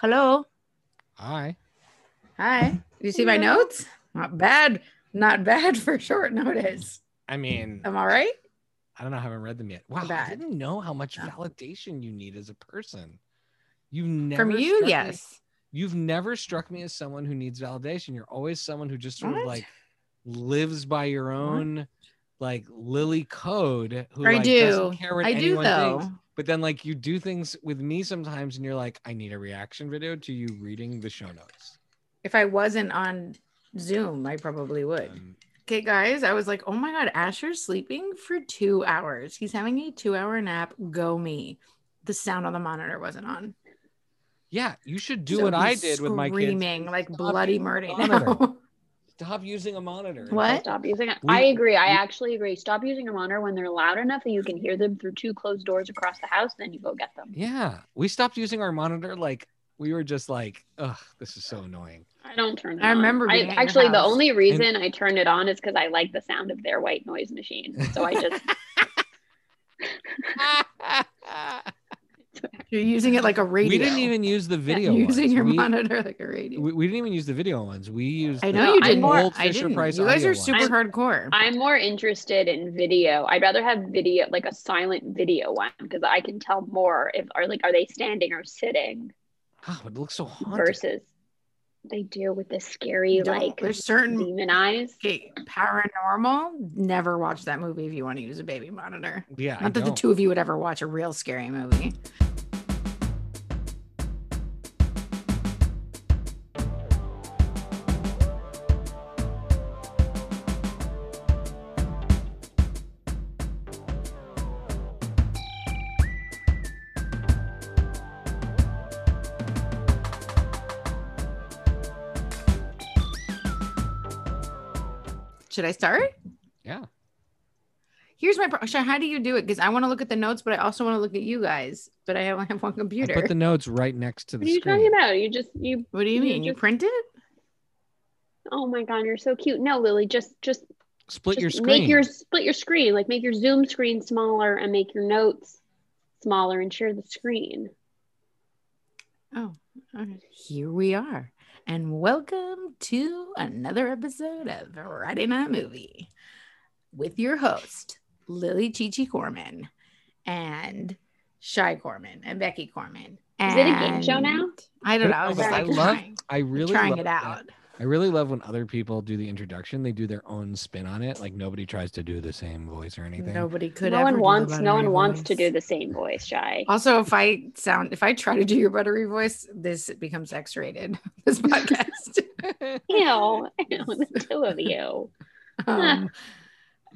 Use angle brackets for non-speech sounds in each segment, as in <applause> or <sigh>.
Hello. Hi. Hi. You see my notes? Not bad. Not bad for <laughs> short notice. I mean, am I'm all right. I don't know. I haven't read them yet. Wow. I didn't know how much Oh. validation you need as a person. You never From you, struck me- yes. you've never struck me as someone who needs validation. You're always someone who just sort of like lives by your own like Lily code who I like, do. doesn't care what I do though. thinks. But then like you do things with me sometimes and you're like, I need a reaction video to you reading the show notes. If I wasn't on Zoom, I probably would. Um, Okay, guys, I was like, oh my God, Asher's sleeping for two hours. He's having a two hour nap. Go me. The sound on the monitor wasn't on. yeah, you should do So what I did with my kids. Screaming like Stop bloody murder. <laughs> Stop using a monitor. What? Stop using it. We- I agree. I we- actually agree. Stop using a monitor when they're loud enough that you can hear them through two closed doors across the house. Then you go get them. Yeah, we stopped using our monitor. Like we were just like, ugh, this is so annoying. I don't turn. Them I on. remember I, being at your actually the house. only reason I turned it on is because I like the sound of their white noise machine. So I just <laughs> <laughs> <laughs> <laughs> You're using it like a radio. we didn't even use the <laughs> video. using ones. your we, monitor like a radio. We, we didn't even use the video ones. We used. I the know you didn't. more- I Fisher didn't. Price You guys are super ones. hardcore. I'm more interested in video. I'd rather have video like a silent video one because I can tell more if are like are they standing or sitting Oh, it looks so haunted. versus they do with the scary Don't- like there's certain demon eyes. okay, paranormal. Never watch that movie if you want to use a baby monitor. Yeah, I Not that the don't. two of you would ever watch a real scary movie. Should I start? Yeah. Here's my pro- Sean, How do you do it? Because I want to look at the notes, but I also want to look at you guys. But I only have one I computer. put the notes right next to the What are you screen. talking about? You just you what do you you mean? You print it? oh my god, you're so cute. No, Lily, just just Split your screen. Make your split your screen, like make your Zoom screen smaller and make your notes smaller and share the screen. Oh, okay. here we are. And welcome to another episode of Friday Night Movie with your host, Lily Chichi Corman and Shy Corman and Becky Corman. Is it a game show now? I don't know. I was but I love- trying, I really trying love it that- out. I really love when other people do the introduction. They do their own spin on it. Like nobody tries to do the same voice or anything. Nobody could. no ever one wants no buttery one wants to do the same voice, Shy. Also, if I sound, if I try to do your buttery voice, this becomes X-rated. <laughs> This podcast. <laughs> Ew, ew, <laughs> the two of you. um,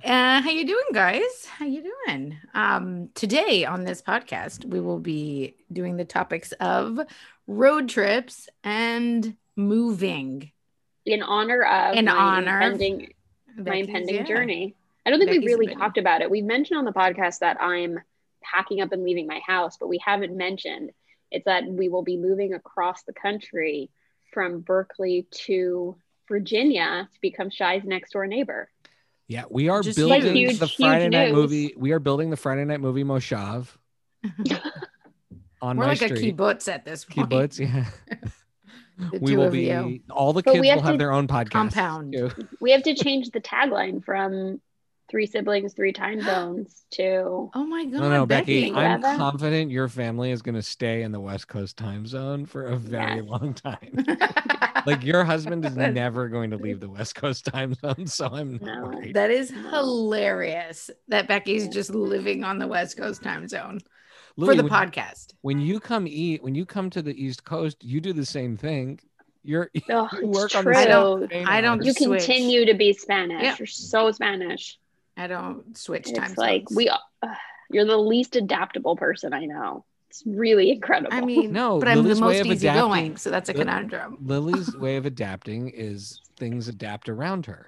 uh, how you doing, guys? How you doing? Um, today on this podcast, we will be doing the topics of road trips and moving. In honor of In my honor of impending, my impending yeah. journey. I don't think Becky's we've really impending. talked about it. We've mentioned on the podcast that I'm packing up and leaving my house, but we haven't mentioned it's that we will be moving across the country from Berkeley to Virginia to become Shy's next door neighbor. Yeah, we are Just building like huge, the Friday night news. movie. We are building the Friday night movie Moshav <laughs> on We're my like a kibbutz at this point. Kibbutz, yeah. <laughs> The we two will of be you. all the But kids we will have have to their own podcast. Compound. too. We have to change the tagline from three siblings, three time <gasps> zones to Oh my god, No, no, Becky, Becky. I'm Together? confident your family is going to stay in the West Coast time zone for a very Yes. long time. <laughs> Like your husband is never going to leave the West Coast time zone, so I'm not No. that is hilarious that Becky's just living on the West Coast time zone Louis, for the when, podcast. when you come eat, when you come to the East Coast, you do the same thing. You're <laughs> oh, you work on true. the I don't- I don't you switch. continue to be Spanish. Yeah. You're so Spanish. I don't switch time It's like zones. we uh, you're the least adaptable person I know. It's really incredible. I mean, No, but I'm the most of easygoing, adapting- so that's a Li- conundrum. Lily's <laughs> way of adapting is things adapt around her.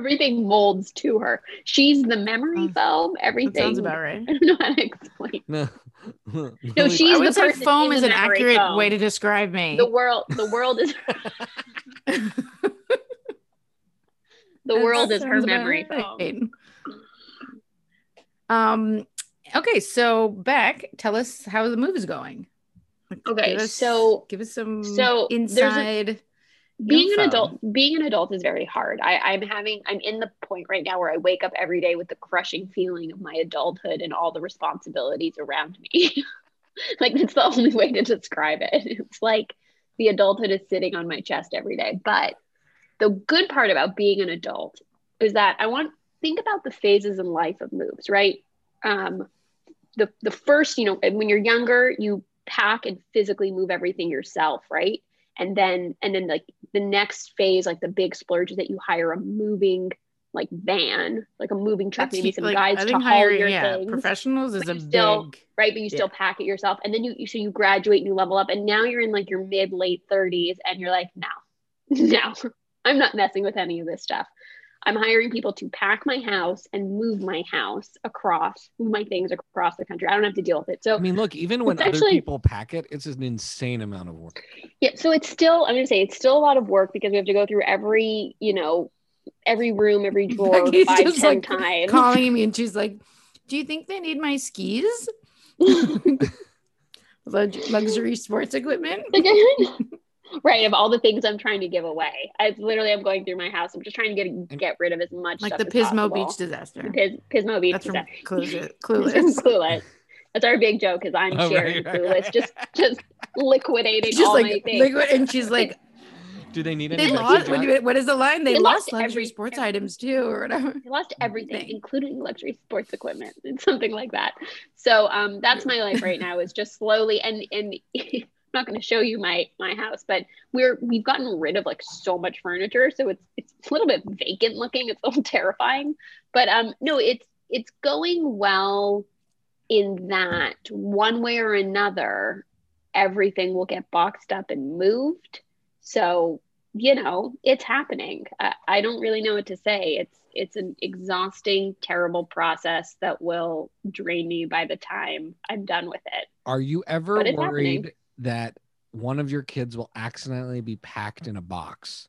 Everything molds to her. She's the memory Mm. foam. That Everything. sounds about right. <laughs> I don't know how to explain. No, <laughs> No, <laughs> she's I would the say foam is an accurate foam. way to describe me. The world. The world is. the That world is her sounds about memory foam. Um. Okay, so Beck, tell us how the move is going. Okay, Give us- so- give us some so there's a- inside. Being an adult being an adult is very hard. I, i'm having i'm in the point right now where i wake up every day with the crushing feeling of my adulthood and all the responsibilities around me. <laughs> Like that's the only way to describe it. It's like the adulthood is sitting on my chest every day. But the good part about being an adult is that i want think about the phases in life of moves right? Um the the first you know when you're younger you pack and physically move everything yourself right and then and then like the next phase like the big splurge is that you hire a moving like van like a moving truck That's maybe some like, guys I to haul hiring, your yeah, things professionals is a still- big. right but you still pack it yourself and then you so you graduate and you level up and now you're in like your mid late 30s and you're like no <laughs> no i'm not messing with any of this stuff i'm hiring people to pack my house and move my house across move my things across the country i don't have to deal with it so I mean, look, even when other people pack it, it's an insane amount of work. Yeah, so it's still, I'm gonna say it's still a lot of work because we have to go through every, you know, every room, every drawer Becky's five, just, ten like, times. calling me and she's like, "Do you think they need my skis? Lux- Luxury sports equipment?" Right, of all the things I'm trying to give away. I literally i'm going through my house. I'm just trying to get get rid of as much Like stuff the Pismo possible. Beach disaster. The Pis, Pismo Beach That's from disaster. <laughs> Clueless. From Clueless. Clueless. That's our big joke because I'm Oh, sharing right, right, Clueless, right. just just liquidating Just all my like things. liquid, and she's <laughs> like, Do they need any? "They lost. What, what is the line? They, They lost, lost luxury every- sports every- items too, or whatever." they lost everything, Thing. including luxury sports equipment and <laughs> something like that. So um, that's my life right now is just slowly and and I'm not going to show you my my house, but we're we've gotten rid of like so much furniture, so it's it's a little bit vacant looking. It's a little <laughs> terrifying, but um, no, it's it's going well in that one way or another, everything will get boxed up and moved. So you know it's happening I, I don't really know what to say it's it's an exhausting terrible process that will drain me by the time i'm done with it Are you ever worried happening. That one of your kids will accidentally be packed in a box?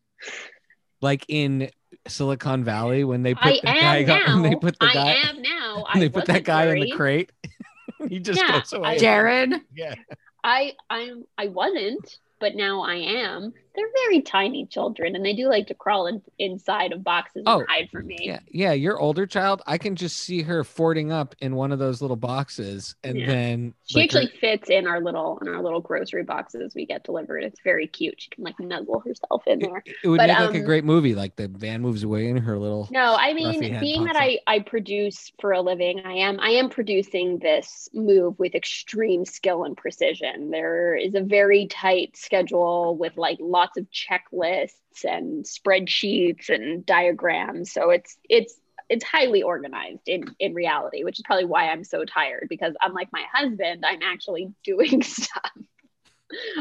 Like in Silicon Valley when they put i the guy now <laughs> when they put the i guy am now I they put that wasn't guy in the crate. <laughs> he just Yeah, goes away. I- Jared, yeah. i i'm i wasn't but now i am they're very tiny children and they do like to crawl in, inside of boxes Oh, and hide from me Yeah, yeah. Your older child, I can just see her fording up in one of those little boxes, and Yeah. then she like, her- actually fits in our little in our little grocery boxes we get delivered it's very cute she can like nuzzle herself in there it, it would But, make like a um, great movie. Like the van moves away and her little. No, I mean, being that pops I, I produce for a living, I am I am producing this move with extreme skill and precision. There is a very tight schedule with like lots of checklists and spreadsheets and diagrams. So it's it's it's highly organized in in reality, which is probably why I'm so tired because unlike my husband, I'm actually <laughs> doing stuff.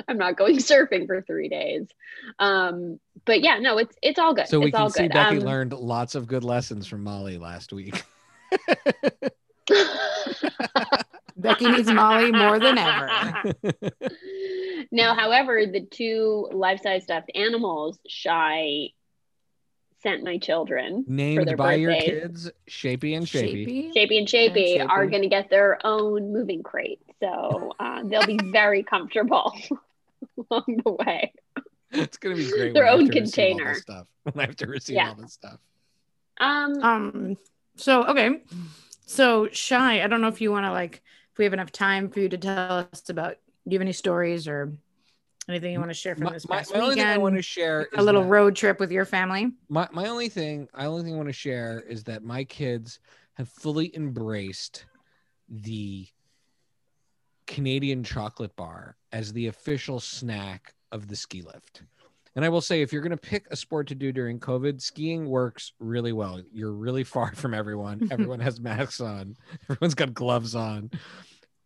I'm not going surfing for three days. Um, but yeah, no, it's it's all good. So we it's can all see good. Becky Um, learned lots of good lessons from Molly last week. <laughs> Becky needs Molly more than ever. <laughs> now, however, the two life-size stuffed animals Shy sent my children Named their by your kids, Shapey and Shapey. Shapey and Shapey And are going to get their own moving crate, so uh, they'll be very comfortable <laughs> along the way. It's gonna be great. Their when I have own to receive all container. stuff. When I have to receive Yeah. all this stuff. Um, Um. So okay. So shy. I don't know if you want to like. If we have enough time for you to tell us about. Do you have any stories or anything you want to share from My, this my, past my only thing I weekend? want to share is a little road trip with your family. my, my only thing I only thing I want to share is that my kids have fully embraced the Canadian chocolate bar as the official snack of the ski lift. And I will say, if you're going to pick a sport to do during COVID, skiing works really well. You're really far <laughs> from everyone. Everyone has masks on. Everyone's got gloves on.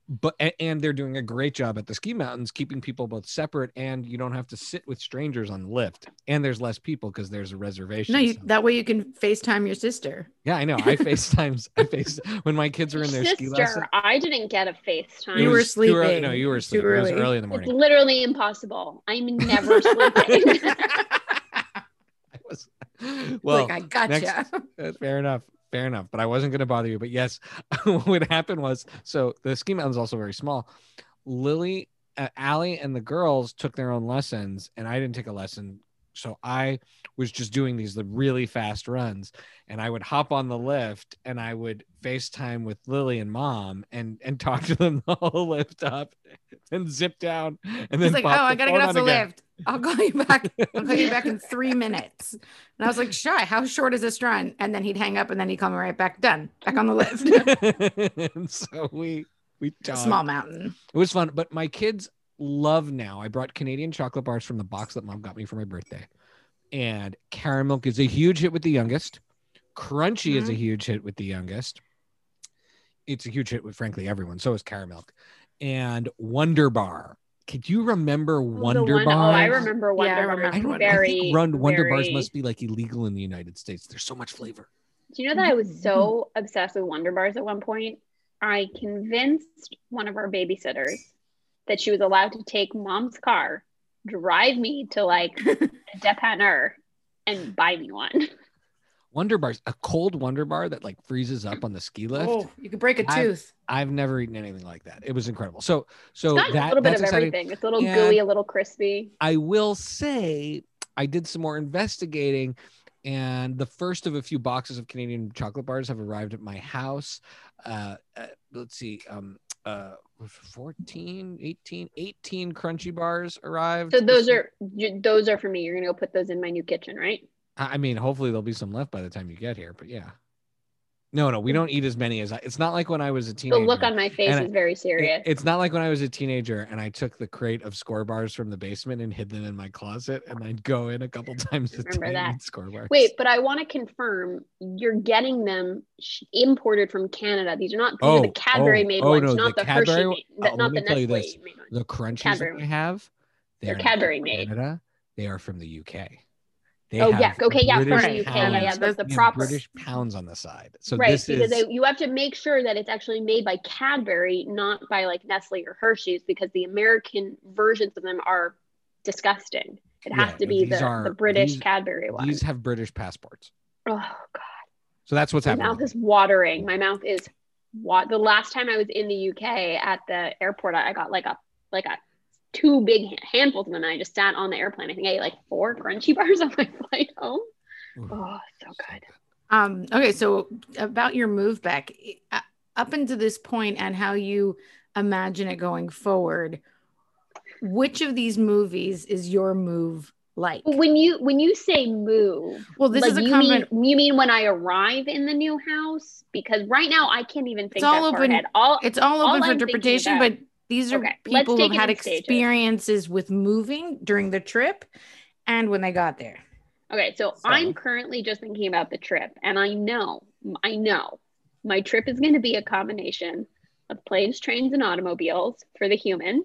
But and they're doing a great job at the ski mountains, keeping people both separate, and you don't have to sit with strangers on the lift. And there's less people because there's a reservation. No, you, so- that way you can FaceTime your sister. yeah, I know. I FaceTimes. I face when my kids were in their ski lesson. sister, I didn't get a FaceTime. You were was too early- sleeping. No, you were Too sleeping. It was early. early in the morning It's literally impossible. I'm never sleeping. <laughs> I was, well, like I gotcha. next- Uh, fair enough. Fair enough. But I wasn't going to bother you. But yes, <laughs> what happened was so the ski mountain is also very small. Lily uh, Allie and the girls took their own lessons, and I didn't take a lesson. So I was just doing these really fast runs, and I would hop on the lift and I would FaceTime with Lily and Mom and and <laughs> talk to them the whole lift up, and zip down, and then He's like, oh, I gotta get off the again." lift. I'll call you back. I'll call you back in <laughs> three minutes. And I was like, shy, how short is this run? And then he'd hang up and then he'd call me right back. Done. Back on the lift. <laughs> and so we we talked. Small mountain. It was fun, but my kids love now. I brought Canadian chocolate bars from the box that mom got me for my birthday. And caramel is a huge hit with the youngest. Crunchie is a huge hit with the youngest. It's a huge hit with frankly everyone. So is caramel. And Wonder Bar. Could you remember Wonder one- Bar? Oh, I remember Wonder Yeah, I Bar. remember I, don't, Wonder I think run, Wonder Bars must be like illegal in the United States. There's so much flavor. Do you know that I was so Mm-hmm. obsessed with Wonder Bars at one point? I convinced one of our babysitters that she was allowed to take mom's car, drive me to like <laughs> a depanneur, and buy me one. Wonder Bars, a cold Wonder Bar that like freezes up on the ski lift. Oh, you could break a I- tooth. I've never eaten anything like that. It was incredible. So, so that a little bit that's of exciting. everything. It's a little Yeah. gooey, a little crispy. I will say I did some more investigating, and the first of a few boxes of Canadian chocolate bars have arrived at my house. Uh, uh, let's see, um, uh, 14, 18, 18 Crunchie bars arrived. So those are those are for me. You're gonna go put those in my new kitchen, right? I I mean, hopefully there'll be some left by the time you get here, but yeah. No, no, we mm. don't eat as many as I. It's not like when I was a teenager. The look on my face is very It- serious. it's not like when I was a teenager and I took the crate of Skor bars from the basement and hid them in my closet, and I'd go in a couple <laughs> times a Remember that. Skor bars. Wait, but I want to confirm you're getting them imported from Canada. These are not these are Oh, the Cadbury oh, made oh, ones, no, not the the, Hershey, Cadbury- made, oh, the- let not the tell you Nestle this. made ones. the Crunchies Cadbury. that I have, They're are Cadbury made. Canada. They are from the UK. They Oh yeah, okay, yeah, from British the UK, pounds. yeah, yeah, the, the proper British pounds on the side. So right this because is they, you have to make sure that it's actually made by Cadbury, not by like Nestle or Hershey's, because the American versions of them are disgusting. It has Yeah, to be the, are- the British these- Cadbury one. these have British passports. oh god, So that's what's my happening. mouth is watering. My mouth is what the last time I was in the UK at the airport, I got like a like a two big handfuls of them. And I just sat on the airplane. I think I ate like four Crunchie <laughs> bars on my flight home. Ooh. Oh, so good. Um, okay, so about your move back uh, up until this point and how you imagine it going forward, which of these movies is your move like? When you when you say move, Well, this like is a you comment. mean you mean when I arrive in the new house? Because right now I can't even think it's all that open- ahead. All It's all all open for I'm interpretation, about- but these are Okay, people who've had in stages. experiences with moving during the trip and when they got there. Okay, so, So- I'm currently just thinking about the trip, and I know, I know, my trip is going to be a combination of planes, trains, and automobiles for the humans,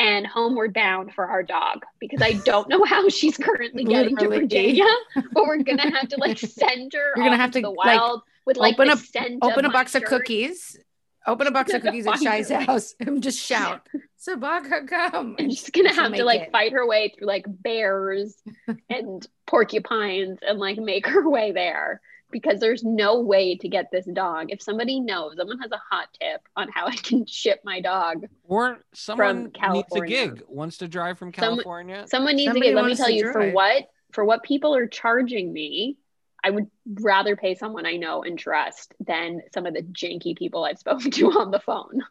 and homeward bound for our dog because I don't know how <laughs> she's currently getting to Virginia, <laughs> but we're gonna have to like send her. You're gonna have to, the like, wild with like open a- Open a box of cookies. Open a box of cookies at find Shai's her way. house and just shout, Sabaka, come. and she's gonna have to like it. fight her way through like bears <laughs> and porcupines and like make her way there because there's no way to get this dog. If somebody knows, someone has a hot tip on how I can ship my dog, Or someone needs a gig, wants to drive from Some- California. someone needs Somebody to get. Let me tell to you, for what for what people are charging me, I would rather pay someone I know and trust than some of the janky people I've spoken to on the phone.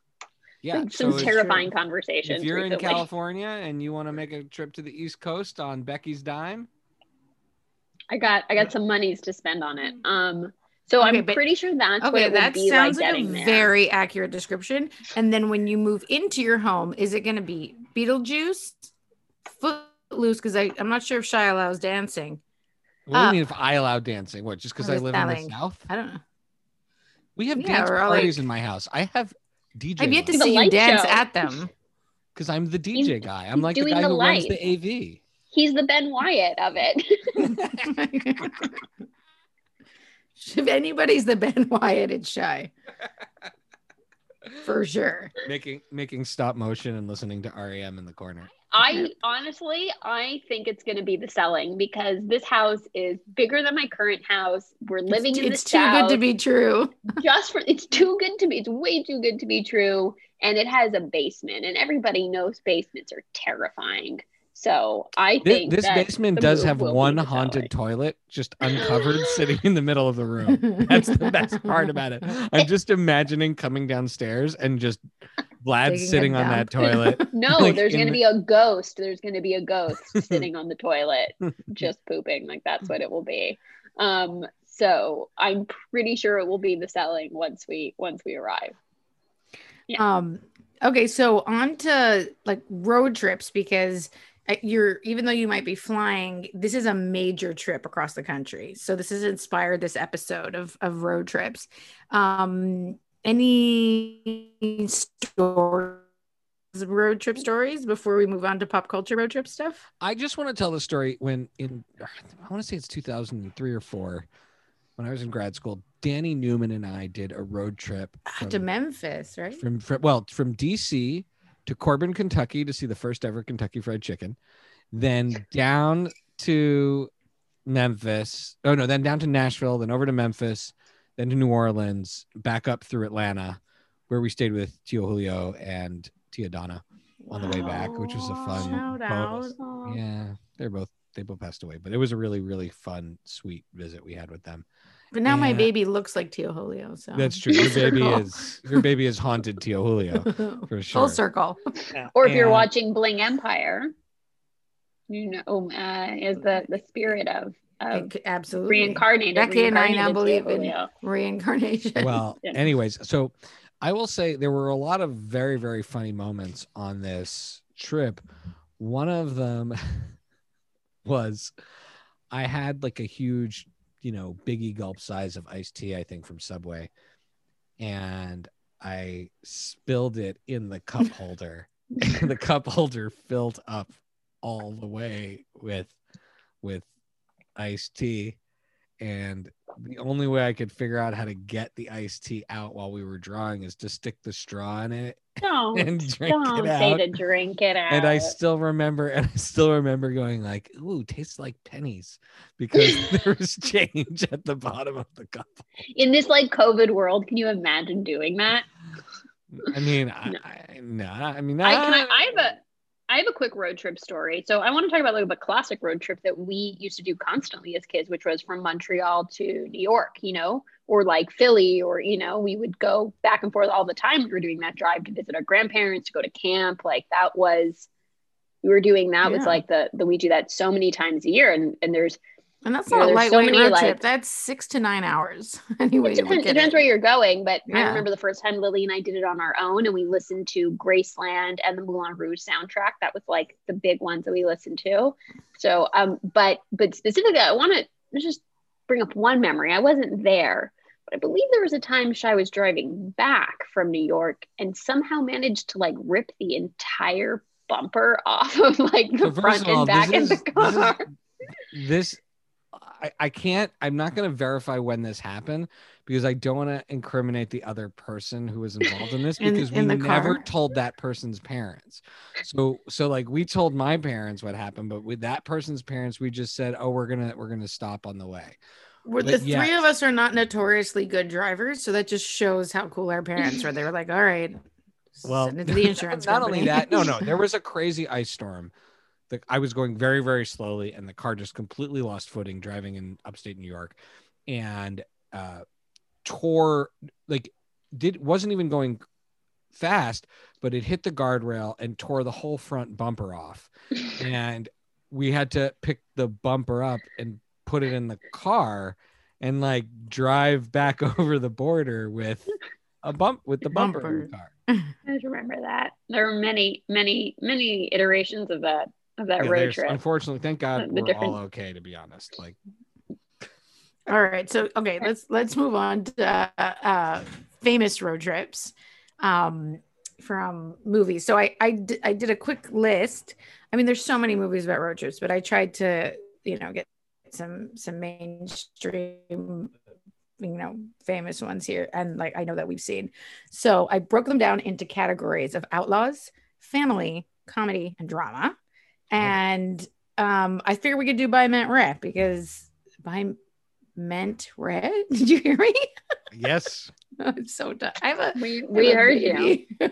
yeah, Like, some it's- terrifying conversations. If you're in. California and you want to make a trip to the East Coast on Becky's dime, I got I got some monies to spend on it. Um, so Okay, I'm but- pretty sure that's what Okay, it would that be sounds like like, a there. very accurate description. And then when you move into your home, is it going to be Beetlejuice, Footloose? Because I'm not sure if Shia allows dancing. What do Uh, you mean if I allow dancing? What, just because I'm I just live in the South? I don't know. We have Yeah, dance parties like- in my house. I have DJ. I've yet to see you dance show. at them. <laughs> because I'm the DJ He's- guy. I'm like the guy the who runs the AV. He's the Ben Wyatt of it. <laughs> if anybody's the Ben Wyatt, it's Shy. <laughs> for sure. Making making stop motion and listening to REM in the corner. I honestly, I think it's going to be the selling because this house is bigger than my current house. We're living it's, in it's the too south. good to be true. just for it's too good to be. It's way too good to be true, and it has a basement, and everybody knows basements are terrifying. So I This, think this that basement does have one haunted toilet just uncovered <laughs> sitting in the middle of the room. That's the best part about it. I'm <laughs> just imagining coming downstairs and just Vlad sitting on that toilet. <laughs> No, Like, there's going to the- be a ghost. There's going to be a ghost sitting on the toilet, just pooping. Like that's what it will be. Um, so I'm pretty sure it will be the selling once we once we arrive. Um okay, so on to like road trips because you're even though you might be flying, this is a major trip across the country. So this has inspired this episode of of road trips. Um any stories road trip stories before we move on to pop culture road trip stuff? I just want to tell the story when in I want to say it's 2003 or 4 when I was in grad school. Danny Newman and I did a road trip Ah, to Memphis, right? from, from well from DC to Corbin, Kentucky to see the first ever Kentucky Fried Chicken, then down to Memphis. Oh no, then down to Nashville, then over to Memphis, then to New Orleans, back up through Atlanta, where we stayed with Tio Julio and Tia Donna on the way back, which was a fun Shout out. bonus. Yeah, they're both they both passed away, but it was a really really fun, sweet visit we had with them. But now my baby looks like Tio Julio. So That's true. Your baby is your baby is haunted Tio Julio <laughs> for sure. full circle. Or if you're watching Bling Empire, you know, uh, is the the spirit of of Absolutely. reincarnated. Becky and I now reincarnated believe in reincarnation. well <laughs> Yeah. anyways so i will say there were a lot of very very funny moments on this trip one of them <laughs> was i had like a huge you know biggie gulp size of iced tea i think from subway. And i spilled it in the cup <laughs> holder and <laughs> the cup holder filled up all the way with with iced tea. And the only way I could figure out how to get the iced tea out while we were drawing is to stick the straw in it Don't and drink don't it say out. to drink it out. And I still remember, and I still remember going like, "Ooh, tastes like pennies," because <laughs> there was change at the bottom of the cup. in this like COVID world, can you imagine doing that? I mean, I, No. I, no, I mean, I can I, I- I have a I have a quick road trip story. So I want to talk about like a classic road trip that we used to do constantly as kids, which was from Montreal to New York, you know, or like Philly, or you know, we would go back and forth all the time. We were doing that drive to visit our grandparents, to go to camp. Like that was we were doing that was like the the we do that so many times a year. And and there's and that's you not know, a there's so lightweight many, road like- trip. That's six to nine hours. anyway, <laughs> it depends, look depends it. where you're going, but I remember the first time Lily and I did it on our own and we listened to Graceland and the Moulin Rouge soundtrack. That was like the big ones that we listened to. So um but but specifically I want to just bring up one memory. I wasn't there, but I believe there was a time Shy was driving back from New York and somehow managed to like rip the entire bumper <laughs> off of like the So front of all, and back of the car. this I, I can't i'm not going to verify when this happened because i don't want to incriminate the other person who was involved in this <laughs> because in we the never car? told that person's parents so so like we told my parents what happened but with that person's parents we just said oh we're gonna we're gonna stop on the way We're, the But three of us are not notoriously good drivers, so that just shows how cool our parents were. They were like, "All right, well send it to the insurance <laughs> not company." only that no no <laughs> there was a crazy ice storm the, i was going very very slowly and the car just completely lost footing driving in upstate new york and uh tore like did wasn't even going fast but it hit the guardrail and tore the whole front bumper off <laughs> and we had to pick the bumper up and put it in the car and like drive back <laughs> over the border with a bump with the bumper, in the Bumper. car I remember that. There were many, many, many iterations of that of that Yeah, road trip. Unfortunately, thank God <laughs> The we're different- all okay. To be honest, like All right, so okay, let's let's move on to uh, uh, famous road trips um, from movies. So I I, d- I did a quick list. I mean, there's so many movies about road trips, but I tried to you know get some some mainstream you know famous ones here and like i know that we've seen so i broke them down into categories of outlaws family comedy and drama and um i figured we could do by meant red because by meant red <laughs> did you hear me Yes. <laughs> i'm so done i have a We I have we a heard you. <laughs>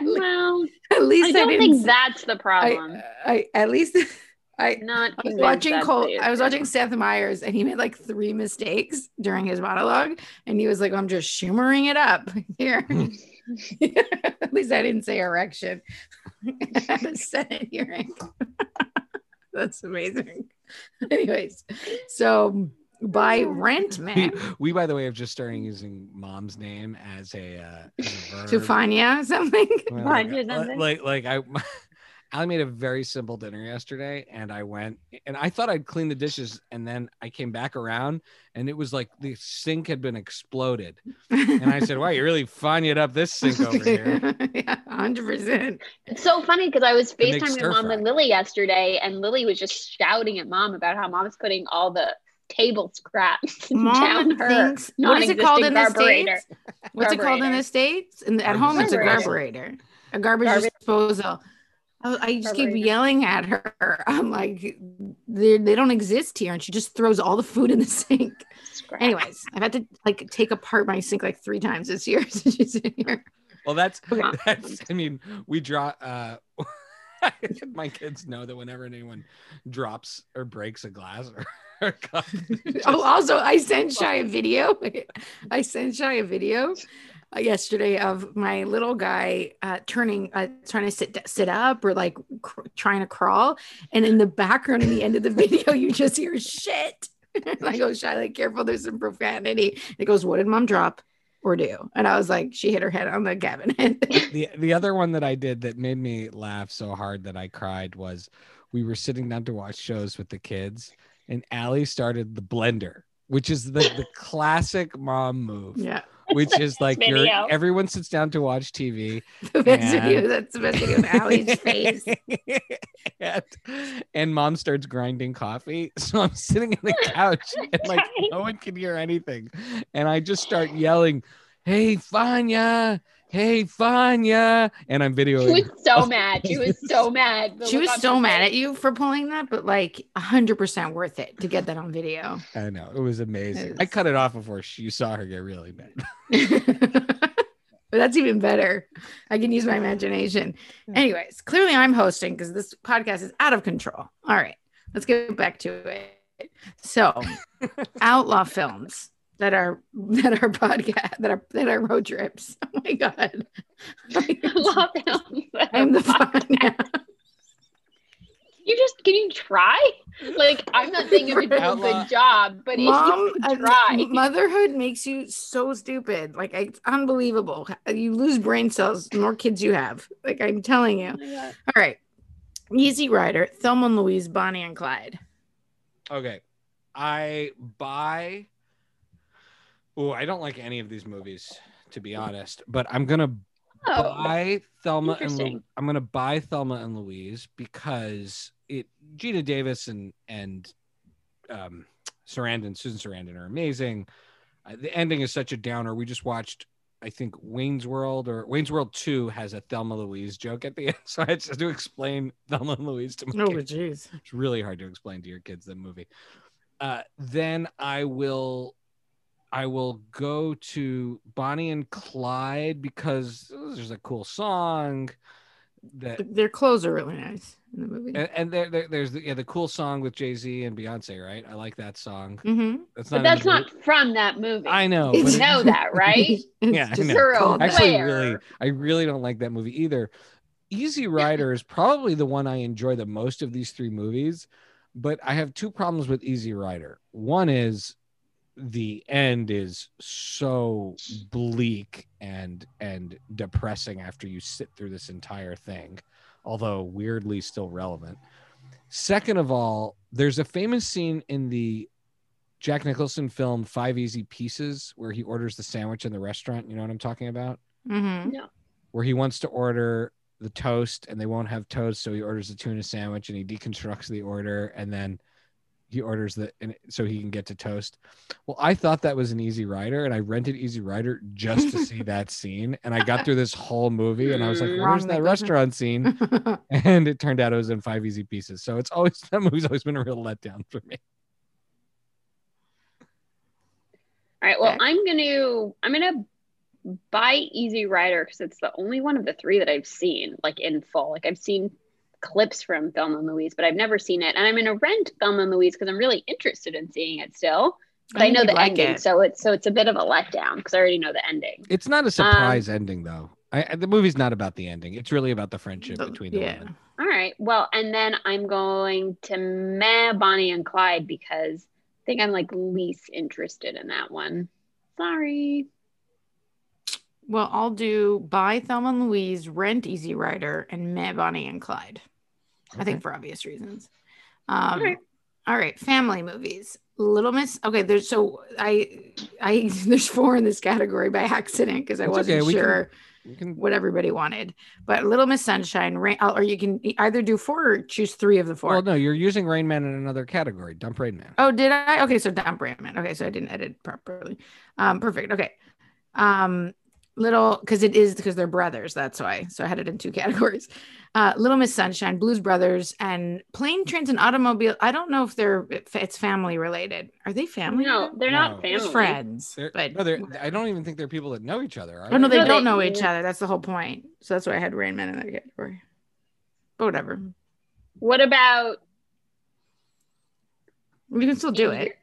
Well, at least I I, don't didn't think that's the problem. I, I at least I Not I was watching that's Cole. I was watching Seth Meyers, and he made like three mistakes during his monologue, and he was like, "I'm just shimmering it up here." <laughs> At least I didn't say erection at a Senate hearing. That's amazing. <laughs> Anyways, so by rent man we, by the way, have just started using mom's name as a, uh, as a <laughs> verb. to Fania something. Well, Find like, you something? like, like I, Allie made a very simple dinner yesterday, and I went and I thought I'd clean the dishes, and then I came back around, and it was like the sink had been exploded, and I said, "Wow, you really fine it up this sink over <laughs> here." yeah, hundred percent. It's so funny because I was make FaceTiming stir mom fry. and Lily yesterday, and Lily was just shouting at mom about how mom's putting all the table scraps <laughs> down her. thinks what is it called in the non-existing states? What's it called in the states? And at home, it's a garburator, a garbage, Garbage- disposal. I, I just keep Garburator. yelling at her. <laughs> I'm like, they they don't exist here, and she just throws all the food in the <laughs> sink. Scrap. Anyways, I've had to like take apart my sink like three times this year <laughs> since she's in here. Well, that's Okay. that's. I mean, we draw. uh My kids know that whenever anyone drops or breaks a glass or, or cup, just- oh, also, I sent Shy a video. I sent Shy a video yesterday of my little guy uh, turning, uh, trying to sit sit up or like cr- trying to crawl, and in the background, in the end of the <laughs> video, you just hear shit. <laughs> and I go, Shy, careful, there's some profanity. It goes, what did mom drop or do? And I was like, she hit her head on the cabinet. <laughs> the the other one that I did that made me laugh so hard that I cried was we were sitting down to watch shows with the kids, and Allie started the blender, which is the the classic mom move, yeah, which <laughs> is like you're everyone sits down to watch TV, <laughs> the best And- video. That's the best video of Allie's <laughs> face. and, and mom starts grinding coffee. So I'm sitting on the couch and like no one can hear anything. And I just start yelling, Hey Fanya, hey Fanya. And I'm videoing. She was so mad. She was so <laughs> mad. The she was so mad face. at you for pulling that, but like hundred percent worth it to get that on video. I know it was amazing. It I cut it off before she saw her get really mad. but <laughs> <laughs> that's even better. I can use my imagination. Anyways, clearly I'm hosting because this podcast is out of control. All right, let's get back to it. So, outlaw films that are <laughs> that are podcast that are that are road trips. <laughs> Oh my god, <laughs> Love films. I'm the fun. You just can you try? Like I'm not saying you have to do a good job, but Mom, if you uh, try. motherhood makes you so stupid. Like it's unbelievable. You lose brain cells the more kids you have. Like I'm telling you. Oh. All right. Easy Rider, Thelma and Louise, Bonnie and Clyde. Okay. I buy. Oh, I don't like any of these movies, to be honest. But I'm gonna Oh, buy Thelma and Lu- I'm gonna buy Thelma and Louise because it Geena Davis and and um, Sarandon, Susan Sarandon are amazing. Uh, the ending is such a downer. We just watched, I think Wayne's World or Wayne's World Two has a Thelma Louise joke at the <laughs> end, so I had to explain Thelma and Louise to my kids. Oh, kids. jeez. It's really hard to explain to your kids the movie. Uh, then I will, I will go to Bonnie and Clyde because there's a cool song that, Their clothes are really nice in the movie. and, and there, there, there's the, yeah, the cool song with Jay Z and Beyonce, right? I like that song. hmm That's not. in that's not movie. from that movie. I know. You but- know that, <laughs> right? Yeah, I know. You're called that. Actually, aware. really, I really don't like that movie either. Easy Rider is probably the one I enjoy the most of these three movies, but I have two problems with Easy Rider. One is the end is so bleak and and depressing after you sit through this entire thing, although weirdly still relevant. Second of all, there's a famous scene in the Jack Nicholson film Five Easy Pieces where he orders the sandwich in the restaurant. You know what I'm talking about? mm-hmm. Yeah. Where he wants to order the toast and they won't have toast, so he orders a tuna sandwich and he deconstructs the order and then he orders the and so he can get to toast. Well, I thought that was an Easy Rider, and I rented Easy Rider just to see <laughs> that scene. And I got through this whole movie, and I was like. "Where's that restaurant scene?" <laughs> And it turned out it was in Five Easy Pieces. So it's always <laughs> that movie's always been a real letdown for me. All right. Well, I'm gonna I'm gonna buy Easy Rider because it's the only one of the three that I've seen like in full. Like I've seen clips from Thelma and Louise, but I've never seen it. And I'm gonna rent Thelma and Louise because I'm really interested in seeing it still. But I, think know the like ending, it. so it's so it's a bit of a letdown because I already know the ending. It's not a um, surprise ending though. I, I- the movie's not about the ending. It's really about the friendship The- between the yeah. women. All right. Well, and then I'm going to meh Bonnie and Clyde because I think I'm like least interested in that one. Sorry. Well, I'll do buy Thelma and Louise, rent Easy Rider, and meh Bonnie and Clyde. I think for obvious reasons. Um, Alright. all right, family movies. Little Miss. Okay, there's so I I <laughs> there's four in this category by accident because I wasn't okay, can- sure can what everybody wanted. But Little Miss Sunshine, Rain, or you can either do four or choose three of the four. Well, no, you're using Rain Man in another category. Dump Rain Man. Oh, did I? Okay, so dump Rain Man. Okay, so I didn't edit properly. Um, perfect. Okay. Um, little because it is because they're brothers. That's why. So I had it in two <laughs> categories. Uh, Little Miss Sunshine, Blues Brothers, and Plane, Trains, and Automobile. I don't know if they're it's family related. Are they family? No, related? they're No. not Just family. friends. They're, but no, they're, I don't even think they're people that know each other. Are oh no, they No, don't they- know each other. That's the whole point. So that's why I had Rain Man in that category. But whatever, What about we can still do it.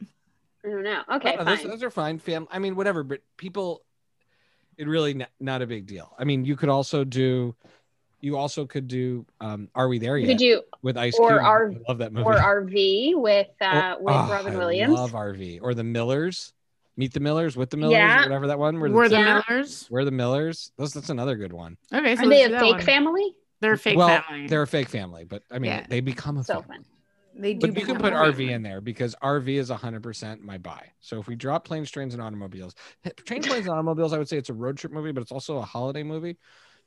I don't know. Okay, No, no, those, fine. those are fine. Fam, I mean, whatever. But people, it really not, not a big deal. I mean, you could also do, you also could do. Um, Are we there You yet? could do with Ice or Cube. our- love that movie. or RV with uh Or- with oh, Robin I Williams. love RV or the Millers. Meet the Millers with the Millers, Yeah. or whatever that one. Where We're the, the Yeah. Millers. We're the Millers. Those, that's another good one. Okay, so Are they let's a fake one. family? They're a fake well, family. they're a fake family, but I mean, Yeah. they become a So family. fun. They do. But you can put RV in there because RV is 100% my buy. So if we drop planes, trains, and automobiles, trains, planes, and <laughs> automobiles, I would say it's a road trip movie, but it's also a holiday movie.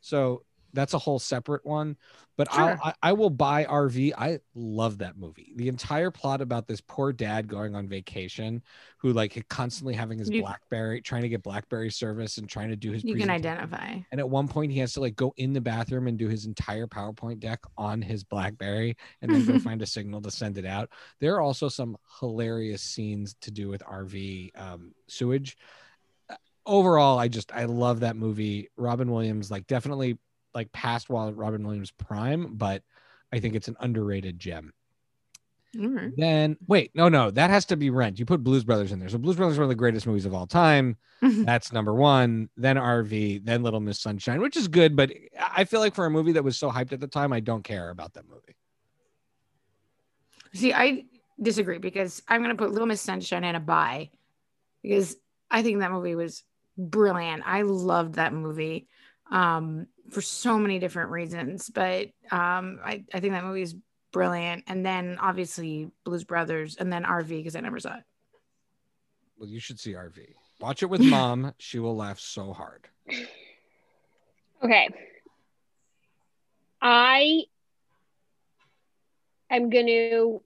So that's a whole separate one. But Sure. I'll, I, I will buy RV. I love that movie. The entire plot about this poor dad going on vacation, who like constantly having his You- BlackBerry, trying to get BlackBerry service and trying to do his. You can identify. And at one point, he has to like go in the bathroom and do his entire PowerPoint deck on his BlackBerry and then go <laughs> find a signal to send it out. There are also some hilarious scenes to do with RV um, sewage. Uh, Overall, I just I love that movie. Robin Williams, like definitely like past while Robin Williams prime, but I think it's an underrated gem. Right. Then wait, no, no, that has to be Rent. You put Blues Brothers in there. So Blues Brothers is one of the greatest movies of all time. <laughs> That's number one. Then RV, then Little Miss Sunshine, which is good, but I feel like for a movie that was so hyped at the time, I don't care about that movie. See, I disagree because I'm going to put Little Miss Sunshine in a buy because I think that movie was brilliant. I loved that movie um, for so many different reasons, but um, I, I think that movie is brilliant. And then obviously Blues Brothers and then RV because I never saw it. Well, you should see RV. Watch it with <laughs> mom. she will laugh so hard. Okay. I am going to.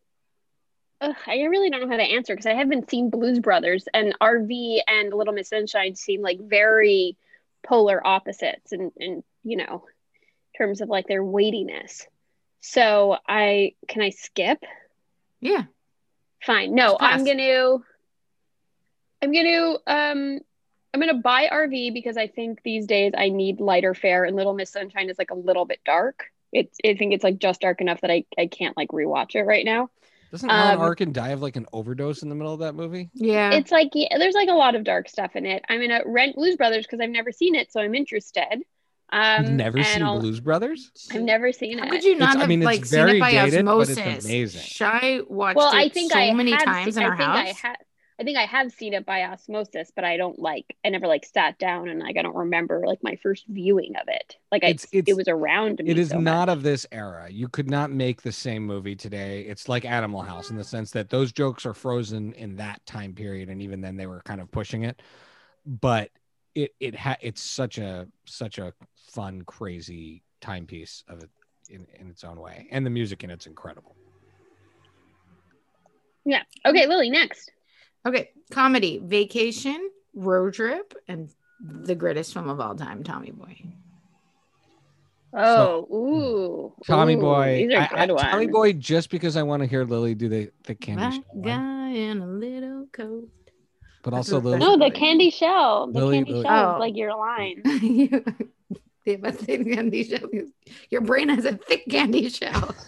I really don't know how to answer because I haven't seen Blues Brothers and RV and Little Miss Sunshine seem like very polar opposites and and you know in terms of like their weightiness. So I can I skip? Yeah. Fine. No, I'm gonna I'm gonna um I'm gonna buy RV because I think these days I need lighter fare and Little Miss Sunshine is like a little bit dark. It's I think it's like just dark enough that I, I can't like rewatch it right now. Doesn't Alan Um, Arkin die of like an overdose in the middle of that movie? Yeah. It's like yeah, there's like a lot of dark stuff in it. I'm gonna rent Blues Brothers because I've never seen it, so I'm interested. Um You've never seen I'll- Blues Brothers? I've never seen How it. could you not I have mean, like seen it by dated, but it's osmosis? amazing. Shy watched well, it I think so I many have times se- in I our think house. I ha- I think I have seen it by osmosis, but I don't like. I never like sat down and like I don't remember like my first viewing of it. Like I, It's- it's- it was around me. It is so not much. of this era. You could not make the same movie today. It's like Animal House in the sense that those jokes are frozen in that time period, and even then they were kind of pushing it. But it it ha- it's such a such a fun, crazy timepiece of it in, in its own way, and the music in it's incredible. Yeah. Okay, Lily, next. Okay, comedy, vacation, road trip, and the greatest film of all time, Tommy Boy. Oh, ooh. Tommy ooh, Boy. These are I- I- good Tommy. Boy, just because I want to hear Lily do the, the candy That shell one, guy in a little coat. but also what- Lily. No, the candy shell. The Lily- candy Lily- shell Oh. is like your line. You- they must say candy shell. Your brain has a thick candy shell. <laughs>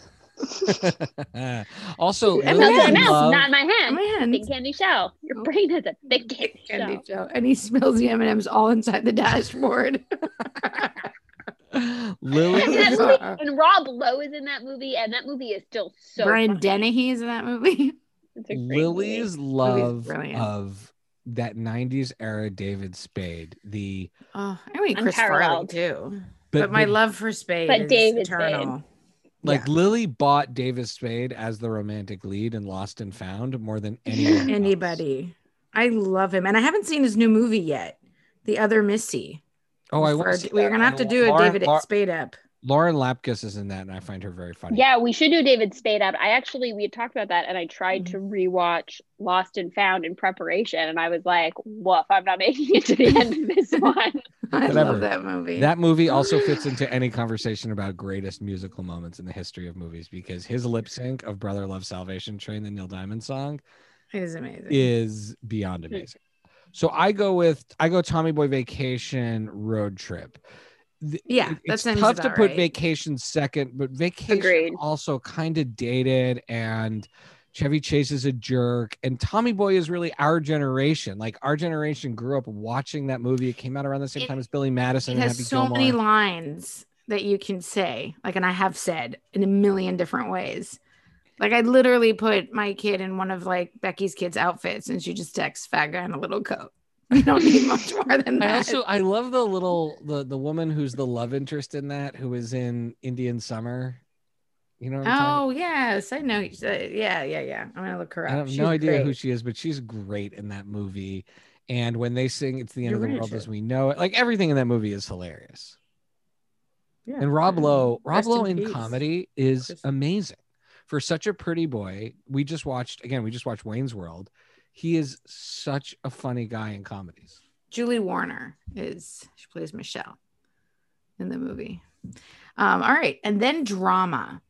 <laughs> also, And Not Lily my mouth, love- not my hand. Man, Thick candy shell. Your Oh. brain has a thick candy, candy shell. shell. And he smells the M&Ms all inside the dashboard. <laughs> Lily. And, movie, and Rob Lowe is in that movie, and that movie is still so. Brian funny. Dennehy is in that movie. <laughs> It's a great Lily's love of that 90s era David Spade. The Oh, I mean Chris Farley too. But, my love for Spade But is David eternal. Like Yeah. Lily bought David Spade as the romantic lead in Lost and Found more than <laughs> anyone. else. Anybody. I love him. And I haven't seen his new movie yet. The other Missy. Oh, I For- want We're that. gonna have to I- do a David Lau- Spade up. Lauren Lapkus is in that, and I find her very funny. Yeah, we should do David Spade up. I actually we had talked about that, and I tried to Mm-hmm. rewatch Lost and Found in preparation, and I was like, "Woof, I'm not making it to the end of this <laughs> one." <laughs> I Whatever. love that movie. That movie also fits into <laughs> any conversation about greatest musical moments in the history of movies because his lip sync of Brother Love Salvation Train, the Neil Diamond song, is amazing. is beyond amazing. So I go with I go Tommy Boy Vacation Road Trip. Yeah, it- that it's sounds tough to put right. vacation second, but vacation Agreed. also kind of dated and Chevy Chase is a jerk, and Tommy Boy is really our generation. Like our generation grew up watching that movie. It came out around the same It- time as Billy Madison It has Happy so Gilmore. many lines that you can say, like, and I have said in a million different ways. Like, I literally put my kid in one of like Becky's kids' outfits, and she just texts "fat guy in a little coat." <laughs> You don't need much more than that. I also I love the little the the woman who's the love interest in that who is in Indian Summer. You know what I'm talking oh yes, I know. Yeah, yeah, yeah. I'm gonna look her I up. have She's no idea who she is, but she's great in that movie. And when they sing "It's the End You're of the World as We Know It," like everything in that movie is hilarious. Yeah. And Rob Lowe, Rob in Lowe in, peace. comedy is amazing. For such a pretty boy, we just watched again. We just watched Wayne's World. He is such a funny guy in comedies. Julie Warner is she plays Michelle in the movie. Um, all right, and then drama.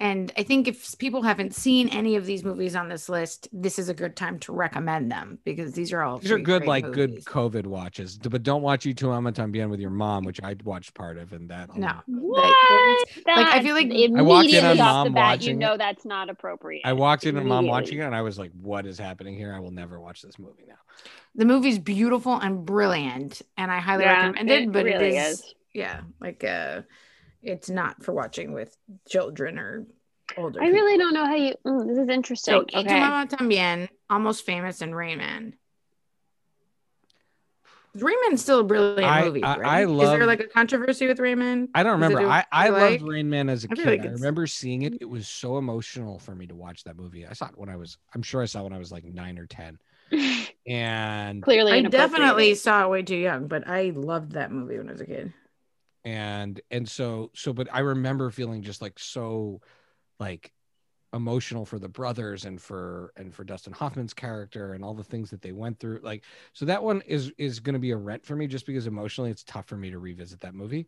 And I think if people haven't seen any of these movies on this list, this is a good time to recommend them because these are all These are good, great like good. COVID watches. But don't watch Y Tu Mamá También with your mom, which I watched part of, and that No, alone. What? Like, I feel like- I walked in immediately on off the mom bat, you know that's not appropriate. I walked in and mom watching it, and I was like, "What is happening here? I will never watch this movie now." the movie's beautiful and brilliant, and I highly Yeah, recommend it. it but really it is, is. yeah, like uh, it's not for watching with children or older. I really don't know how you. mm, this is interesting. So, okay. okay. Mama Tambien, Almost Famous, and Rain Man. Rayman's still a brilliant I- movie. I- right? I Is there like a controversy with Rain Man? I don't Is it remember. a- I, I you loved like? Rain Man as a I kid. like I remember seeing it. It was so emotional for me to watch that movie. I saw it when I was, I'm sure I saw it when I was like nine or 10. <laughs> And, Clearly, I definitely saw it way too young, but I loved that movie when I was a kid. And, and so, so, but I remember feeling just like so like emotional for the brothers and for, and for Dustin Hoffman's character and all the things that they went through. Like, so that one is, is going to be a rent for me just because emotionally it's tough for me to revisit that movie.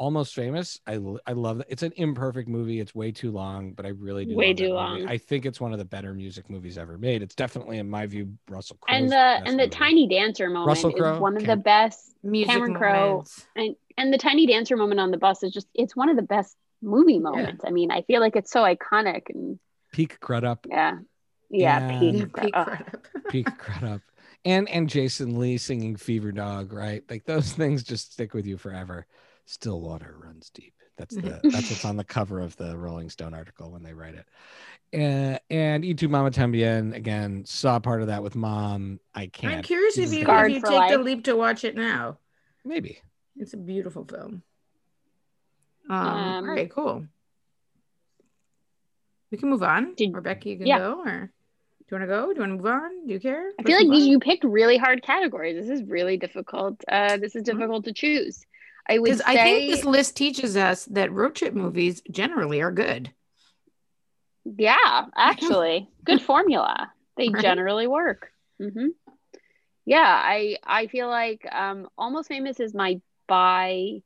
Almost Famous. i i love that. It's an imperfect movie. It's way too long, but I really do. Way too long. I think it's one of the better music movies ever made. It's definitely, in my view, Russell Crowe. and the and the tiny dancer moment Russell is one of the best. Music Cameron Crowe. And and the tiny dancer moment on the bus is just it's one of the best movie moments. I mean, I feel like it's so iconic and Peak Crudup. yeah, yeah. And- peak, Yeah, cra- peak credit. Peak Crudup. And and Jason Lee singing Fever Dog, right? Like those things just stick with you forever. Still water runs deep. That's the <laughs> that's what's on the cover of the Rolling Stone article when they write it. Uh, and Y Tu Mamá También again saw part of that with mom. I can't. I'm curious if you, if you for take the leap to watch it now. maybe. It's a beautiful film. Um, Um, all right, cool. We can move on. Did- or Becky, you can yeah. go. Or do you want to go? Do you want to move on? Do you care? I Let's feel like these you picked really hard categories. This is really difficult. Uh, this is difficult to choose. I would say I think this list teaches us that road trip movies generally are good. Yeah, actually, good formula. They Right? generally work. hmm Yeah, I I feel like um, Almost Famous is my buy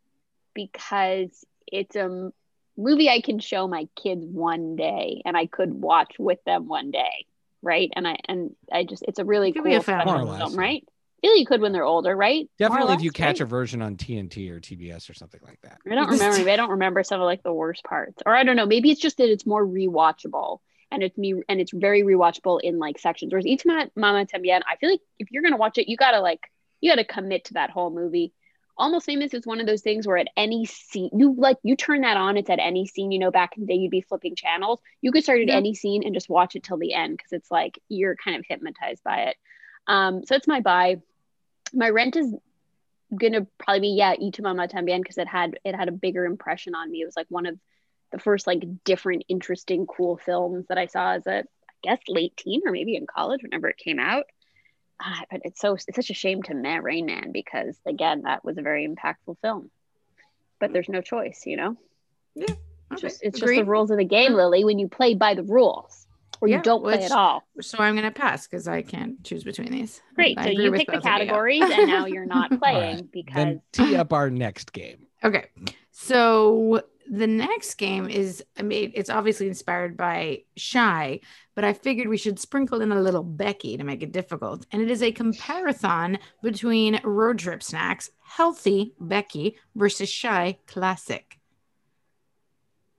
because it's a movie I can show my kids one day, and I could watch with them one day, right? And I and I just it's a really It cool a family special More or film, right? I feel you could when they're older, right? More or Definitely, if you catch right? a version on TNT or TBS or something like that. I don't remember. I don't remember some of like the worst parts, or I don't know. Maybe it's just that it's more rewatchable, and it's me, and it's very rewatchable in like sections. Whereas Eat Ma- Mama Tambien, I feel like if you're gonna watch it, you gotta like you gotta commit to that whole movie. Almost Famous is one of those things where at any scene you like you turn that on, it's at any scene. You know, back in the day, you'd be flipping channels. You could start at Yeah. any scene and just watch it till the end because it's like you're kind of hypnotized by it. Um, so it's my buy. My rent is gonna probably be yeah Mamá También because it had it had a bigger impression on me. It was like one of the first like different, interesting, cool films that I saw as a I guess late teen or maybe in college whenever it came out. Ah, but it's so it's such a shame to met Rain Man because again that was a very impactful film. But there's no choice, you know. It's Okay, just it's just the rules of the game, Lily. When you play by the rules, or Yeah, you don't play at all. So I'm gonna pass because I can't choose between these. Great. I So you pick the both of you. categories, and now <laughs> you're not playing right, because Then tee up our next game. Okay. So the next game is I mean it's obviously inspired by Shy, but I figured we should sprinkle in a little Becky to make it difficult. And it is a comparathon between road trip snacks, healthy Becky versus Shy classic.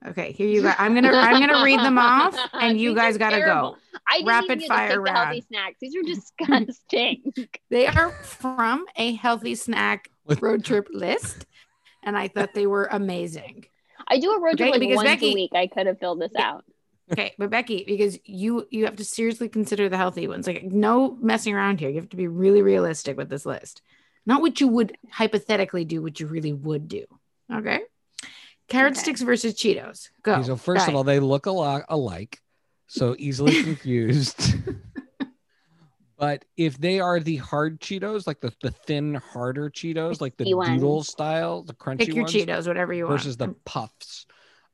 Okay, here you go. I'm gonna I'm gonna read them off <laughs> and you guys gotta terrible. go. I didn't Rapid even get to fire pick the healthy snacks. These are disgusting. <laughs> They are from a healthy snack road trip list. And I thought they were amazing. I do a road trip Okay, like because once Becky- a week. I could have filled this Yeah. out. Okay, but Becky, because you you have to seriously consider the healthy ones. Like no messing around here. You have to be really realistic with this list. Not what you would hypothetically do, what you really would do. Okay. Carrot Okay. sticks versus Cheetos. Go. Okay, so first of all, they look a lot alike, so easily <laughs> confused. <laughs> but if they are the hard Cheetos, like the, the thin, harder Cheetos, like the Crispy ones. doodle style, the crunchy pick your ones, Cheetos, whatever you want. versus the puffs,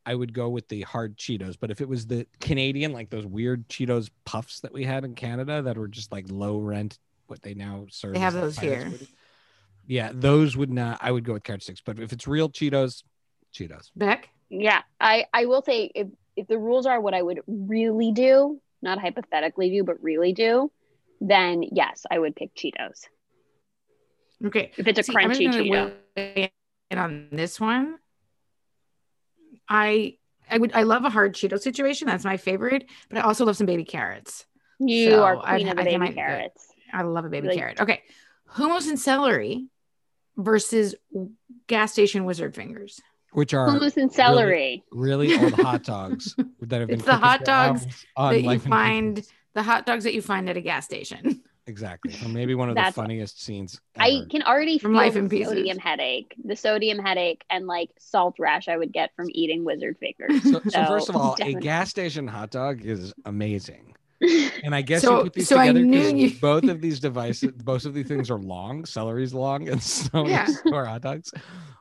I would go with the hard Cheetos. But if it was the Canadian, like those weird Cheetos puffs that we had in Canada that were just like low rent, what they now serve. They have those here. food. Yeah, those would not. I would go with carrot sticks. But if it's real Cheetos, Cheetos. Beck. Yeah, I I will say if if the rules are what I would really do, not hypothetically do, but really do, then yes, I would pick Cheetos. Okay. If it's a See, I'm crunchy gonna Cheeto. weigh in on this one. I I would I love a hard Cheeto situation. That's my favorite, but I also love some baby carrots. You So, are I'd- queen of I think I baby might go- carrots. I love a baby Like- carrot. Okay. Hummus and celery versus gas station wizard fingers. Which are Hummus and celery. really old hot dogs <laughs> that have been It's the hot dogs on that you find- Convenience. The hot dogs that you find at a gas station. <laughs> exactly or maybe one of the funniest scenes I can already From feel Life the Pieces. sodium headache, the sodium headache, and like salt rash I would get from eating wizard fingers. so, so So, first of all a gas station hot dog is amazing <laughs> and i guess So- you put these so together because you- <laughs> both of these devices both of these things are long celery's long and <laughs> so Yeah. is are hot dogs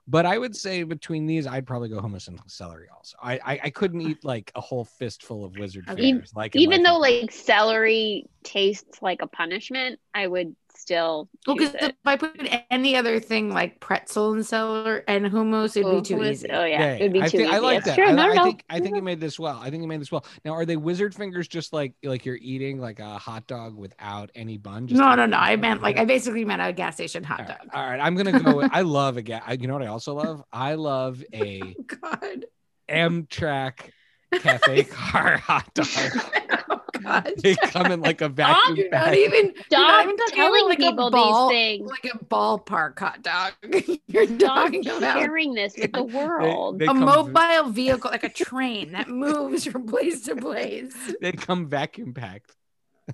but i would say between these i'd probably go hummus and celery also i i, I couldn't eat like a whole fistful of wizard Okay. fingers like Even though like celery tastes like a punishment, I would still Well, because if I put any other thing like pretzel and celery and hummus, it'd Oh, be too hummus- easy. Oh yeah, it would be I too think, easy. I like that. true. I, no, I no, think I think you made this well. I think you made this well. Now, are they wizard fingers just like like you're eating like a hot dog without any bun? Just No, like- no, no. I meant like <laughs> I basically meant a gas station hot All dog. right, all right, I'm gonna go. With, I love a gas. You know what I also love? I love <laughs> a oh, God. Amtrak cafe car hot dog. <laughs> God. They come in like a <laughs> vacuum You're not bag. even you're not even talking telling like people a ball, these things. like a ballpark hot dog. <laughs> you're Stop talking about sharing this with the <laughs> world. they a come- mobile vehicle, like a train that moves from place to place. They come vacuum packed.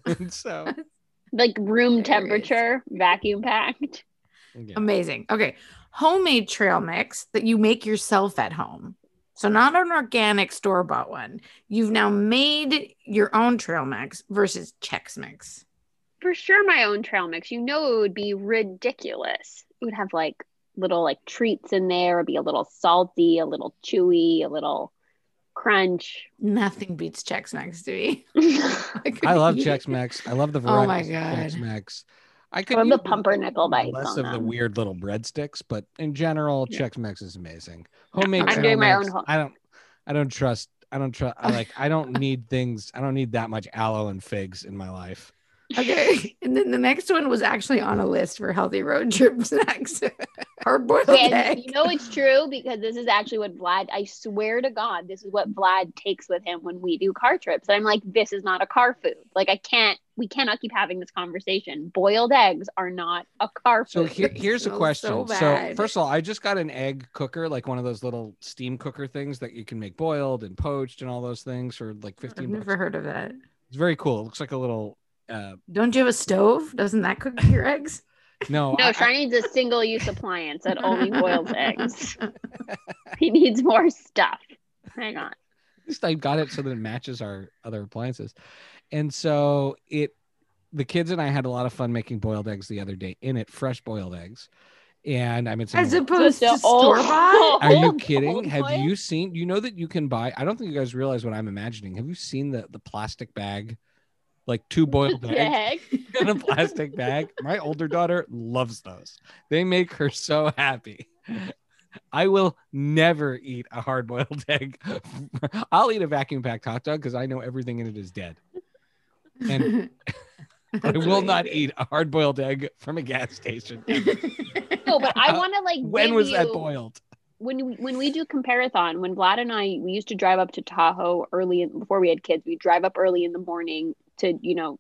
And so like room temperature, vacuum packed. yeah. Amazing. Okay. Homemade trail mix that you make yourself at home. So, not an organic store bought one. You've now made your own trail mix versus Chex Mix. For sure, my own trail mix. You know, it would be ridiculous. It would have like little like treats in there. It'd be a little salty, a little chewy, a little Crunch. Nothing beats Chex Mix to me. <laughs> <laughs> I love Chex <laughs> Chex Mix. I love the variety. Oh my variety of Chex Mix. I could I the pumpernickel bites less on of the weird little breadsticks, but in general, Yeah. Chex Mix is amazing. Homemade. I'm doing my own home- I don't. I don't trust. I don't trust. I like. I don't <laughs> need things. I don't need that much aloe and figs in my life. Okay. <laughs> And then the next one was actually on a list for healthy road <laughs> trip snacks. Hard boiled Okay, and you know it's true because this is actually what Vlad. I swear to God, this is what Vlad takes with him when we do car trips. And I'm like, this is not a car food. Like I can't. We cannot keep having this conversation. Boiled eggs are not a car So here, here's a question. so So, first of all, I just got an egg cooker, like one of those little steam cooker things that you can make boiled and poached and all those things for like 15 I've 15 bucks. never heard of that. It's very cool. It looks like a little. Uh, Don't you have a stove? Doesn't that cook your eggs? <laughs> no, no, I- I- needs a single-use appliance that only <laughs> boils eggs. <laughs> He needs more stuff. Hang on. at least I got it so that it matches our other appliances. And so it the kids and I had a lot of fun making boiled eggs the other day in it, fresh boiled eggs. And I made some As opposed to store <laughs> bought? Are you kidding? Have boiled? you seen you know that you can buy I don't think you guys realize what I'm imagining. Have you seen the the plastic bag? Like two boiled eggs heck? <laughs> in a plastic bag. My older daughter loves those. They make her so happy. I will never eat a hard boiled <laughs> egg. I'll eat a vacuum packed hot dog because I know everything in it is dead. And <laughs> I will not eat a hard boiled egg from a gas station. No, but I <laughs> want to like. when was that boiled? when we, when we do comparathon, when Vlad and I we used to drive up to Tahoe early in, before we had kids, we drive up early in the morning to you know,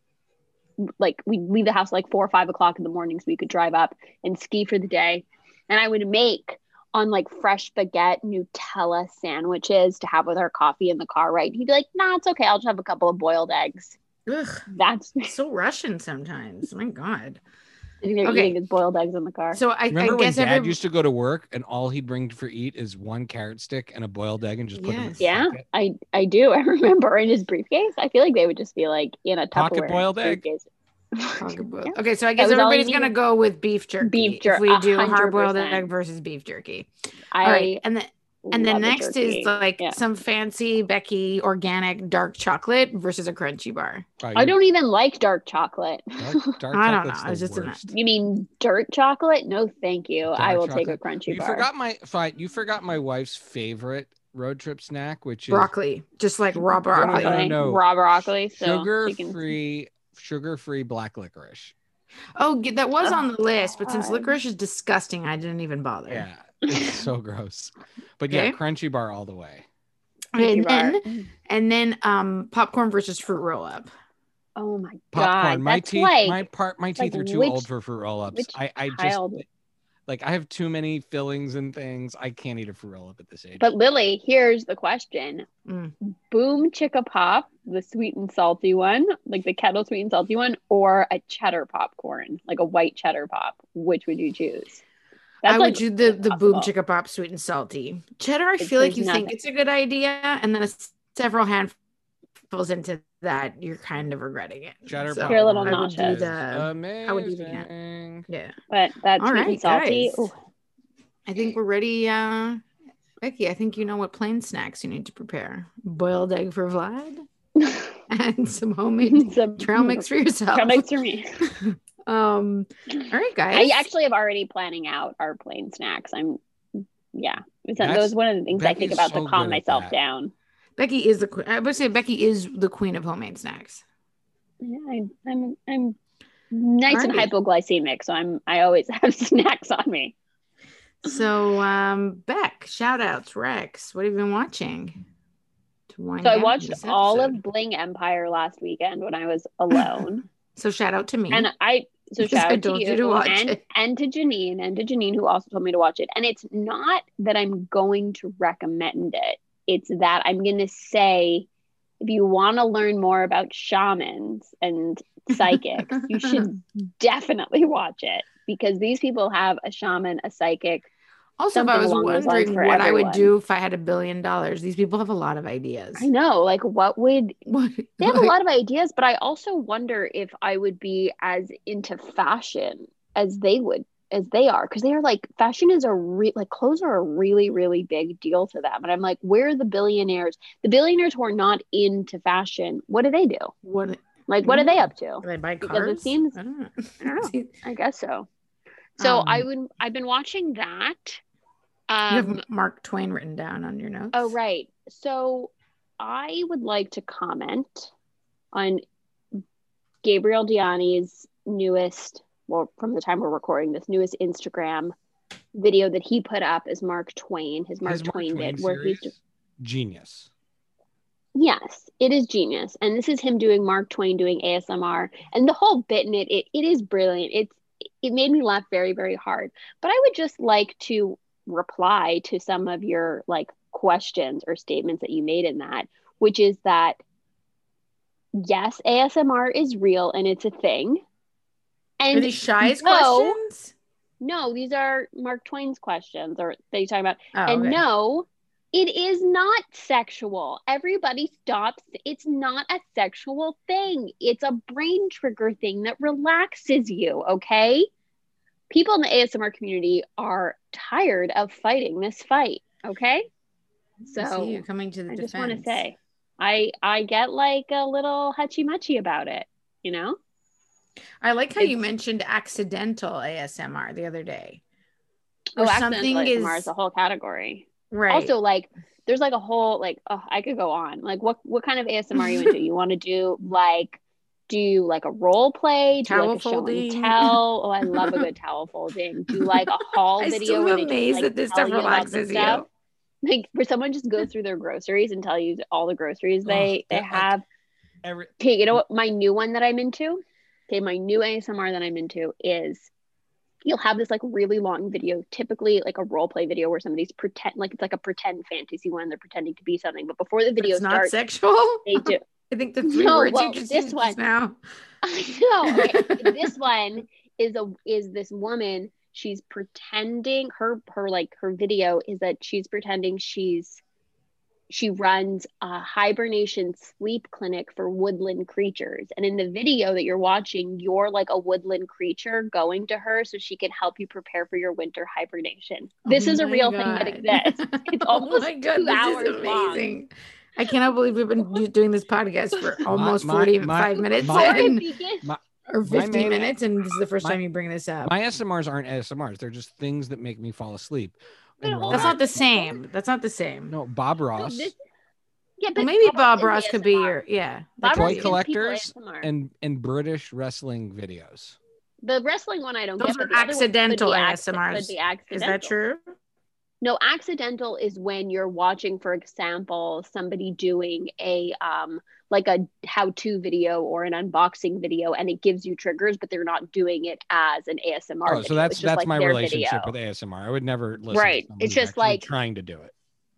like we leave the house like four or five o'clock in the morning so we could drive up and ski for the day, and I would make on like fresh baguette Nutella sandwiches to have with our coffee in the car. Right? He'd be like, "Nah, it's okay. I'll just have a couple of boiled eggs." Ugh, That's so Russian sometimes. My God. I think they're Okay. eating his boiled eggs in the car. So I, Remember I when guess dad every used to go to work and all he'd bring for eat is one carrot stick and a boiled egg and just put them in Yes. Yeah, pocket? I I do. <laughs> I remember in his briefcase. I feel like they would just be like in a Pocket Tupperware boiled egg. <laughs> Pocket <laughs> boiled. Yeah. Okay, so I guess was all you everybody's gonna go with beef jerky. Beef jer- If we do hard boiled egg versus beef jerky. I All right, and then and then love the next is like Yeah. some fancy Becky organic dark chocolate versus a crunchy bar. Oh, I don't even like dark chocolate. Dark, <laughs> dark I don't know, it's the just an- worst. You mean dirt chocolate? No, thank you. I Dark will take a chocolate. crunchy You bar. forgot my fine. You forgot my wife's favorite road trip snack, which is Broccoli, just like raw no, broccoli. no, broccoli, no. raw broccoli. So sugar can- free, sugar free black licorice. Oh, that was on the list, but since licorice is disgusting, I didn't even bother. Yeah, it's so <laughs> gross. But yeah, Okay. crunchy bar all the way. Okay, and crunchy then and then um popcorn versus fruit roll up. oh my Popcorn. god, my that's teeth, like my part, my teeth like are too which- old for fruit roll ups. which I, I just child- like I have too many fillings and things. I can't eat a fruit roll up at this age. But Lily, here's the question: Mm. Boom Chicka Pop, the sweet and salty one, like the kettle sweet and salty one, or a cheddar popcorn, like a white cheddar pop? Which would you choose? I like would do the the boom impossible. chicka pop sweet and salty. Cheddar, I It's- feel like there's you think it's a good idea, and then it's several handfuls into that, you're kind of regretting it. cheddar So You're a little I would do nauseous. the amazing. I would do that. yeah. But that's All sweet right, and salty. guys. ooh. I think we're ready. Uh, Becky, I think you know what plain snacks you need to prepare: boiled egg for Vlad <laughs> and some homemade Some trail mix for yourself. Trail mix for me. <laughs> Um, all right, guys. I actually have already planning out our plain snacks. I'm, yeah, it's that That's- was one of the things I think about so to calm myself that. down. Becky is the. que- I would say Becky is the queen of homemade snacks. Yeah, I, I'm I'm nice and Alright. hypoglycemic, so I'm I always <laughs> have snacks on me. So, um, Beck, shout outs, Rex. What have you been watching? So I watched all of Bling Empire last weekend when I was alone, <laughs> So shout out to me. and I so Because shout I out to you, to watch and it. and to Janine and to Janine who also told me to watch it. And it's not that I'm going to recommend it; it's that I'm going to say if you want to learn more about shamans and <laughs> psychics, you should <laughs> definitely watch it because these people have a shaman, a psychic. Also, if I was along those lines wondering what I would do if I had a billion dollars, these people have a lot of ideas. I know, like what would <laughs> What, they have a lot of ideas, but I also wonder if I would be as into fashion as they would as they are because they are like fashion is a re- like clothes are a really really big deal to them and i'm like where are the billionaires the billionaires who are not into fashion what do they do What like what are they up to they buy Because it cars? seems- I don't know. I don't know. <laughs> i guess so so i Um, would i've been watching that you um have Mark Twain written down on your notes. oh right so i would like to comment on gabriel diani's newest well from the time we're recording this newest instagram video that he put up as mark twain his mark His twain did where he's series, genius. Yes, it is genius. And this is him doing Mark Twain doing ASMR. And the whole bit in it, it, it is brilliant. It's it made me laugh very, very hard. But I would just like to reply to some of your like questions or statements that you made in that, which is that yes, ASMR is real and it's a thing. Are And these shy's no, questions? no, these are Mark Twain's questions or that you talking about. Oh, and okay. no, it is not sexual. Everybody stops. It's not a sexual thing. It's a brain trigger thing that relaxes you, okay? People in the ASMR community are tired of fighting this fight, okay? So you coming to the I defense. just want to say I I get like a little hutchy muchy about it, you know? I like how you mentioned accidental ASMR the other day. Oh, something accidental ASMR is a whole category. right. also like there's like a whole like oh i could go on like what what kind of asmr are you into you want to do like do like a role play do Towel like a show folding. and tell oh i love a good <laughs> towel folding do like a haul I'm video still where they just, amazed like, that this stuff you about the relaxes you. stuff. like where someone just goes through their groceries and tell you all the groceries oh, they they that, like, have Every okay you know what my new one that i'm into okay my new asmr that i'm into is you'll have this like really long video typically like a role play video where somebody's pretend like it's like a pretend fantasy one they're pretending to be something but before the video it's not starts sexual. they do I think the three No, words well, you just this one- now. <laughs> I know. Okay. <laughs> this one is a is this woman. She's pretending her her like her video is that she's pretending she's she runs a hibernation sleep clinic for woodland creatures. And in the video that you're watching, you're like a woodland creature going to her so she can help you prepare for your winter hibernation. Oh this Oh is a real thing that exists. It's <laughs> oh almost my God, two this hours is long. Amazing. I cannot believe we've been doing this podcast for <laughs> almost my- 45 my- minutes my- and, My- or my 50 main- minutes, and this is the first my- time you bring this up. my SMRs aren't SMRs, They're just things that make me fall asleep. and That's not the same. That's not the same. No, Bob No, Ross this- yeah, well, but maybe Bob is Ross could be your yeah. Bob that Ross toy be- gives people collectors and and British wrestling videos. The wrestling one I don't Those get. are but the other accidental be ASMRs. could Is that true? No, accidental is when you're watching, for example, somebody doing a um like a how-to video or an unboxing video, and it gives you triggers, but they're not doing it as an ASMR. Oh, video. so that's that's like my relationship video. with ASMR. I would never listen. Right. To It's just like- trying to do it.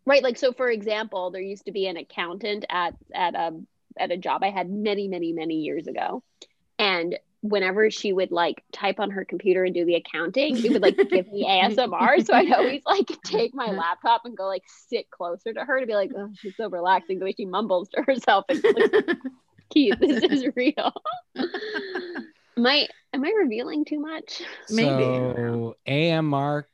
Right. Like so, for example, there used to be an accountant at at a at a job I had many, many, many years ago, and whenever she would like type on her computer and do the accounting, she would like give me <laughs> ASMR. So I'd always like <laughs> take my laptop and go like sit closer to her to be like, oh, she's so relaxing the way she mumbles to herself. And like, <laughs> Keith, this is real. am I am I revealing too much? Maybe. So AM Mark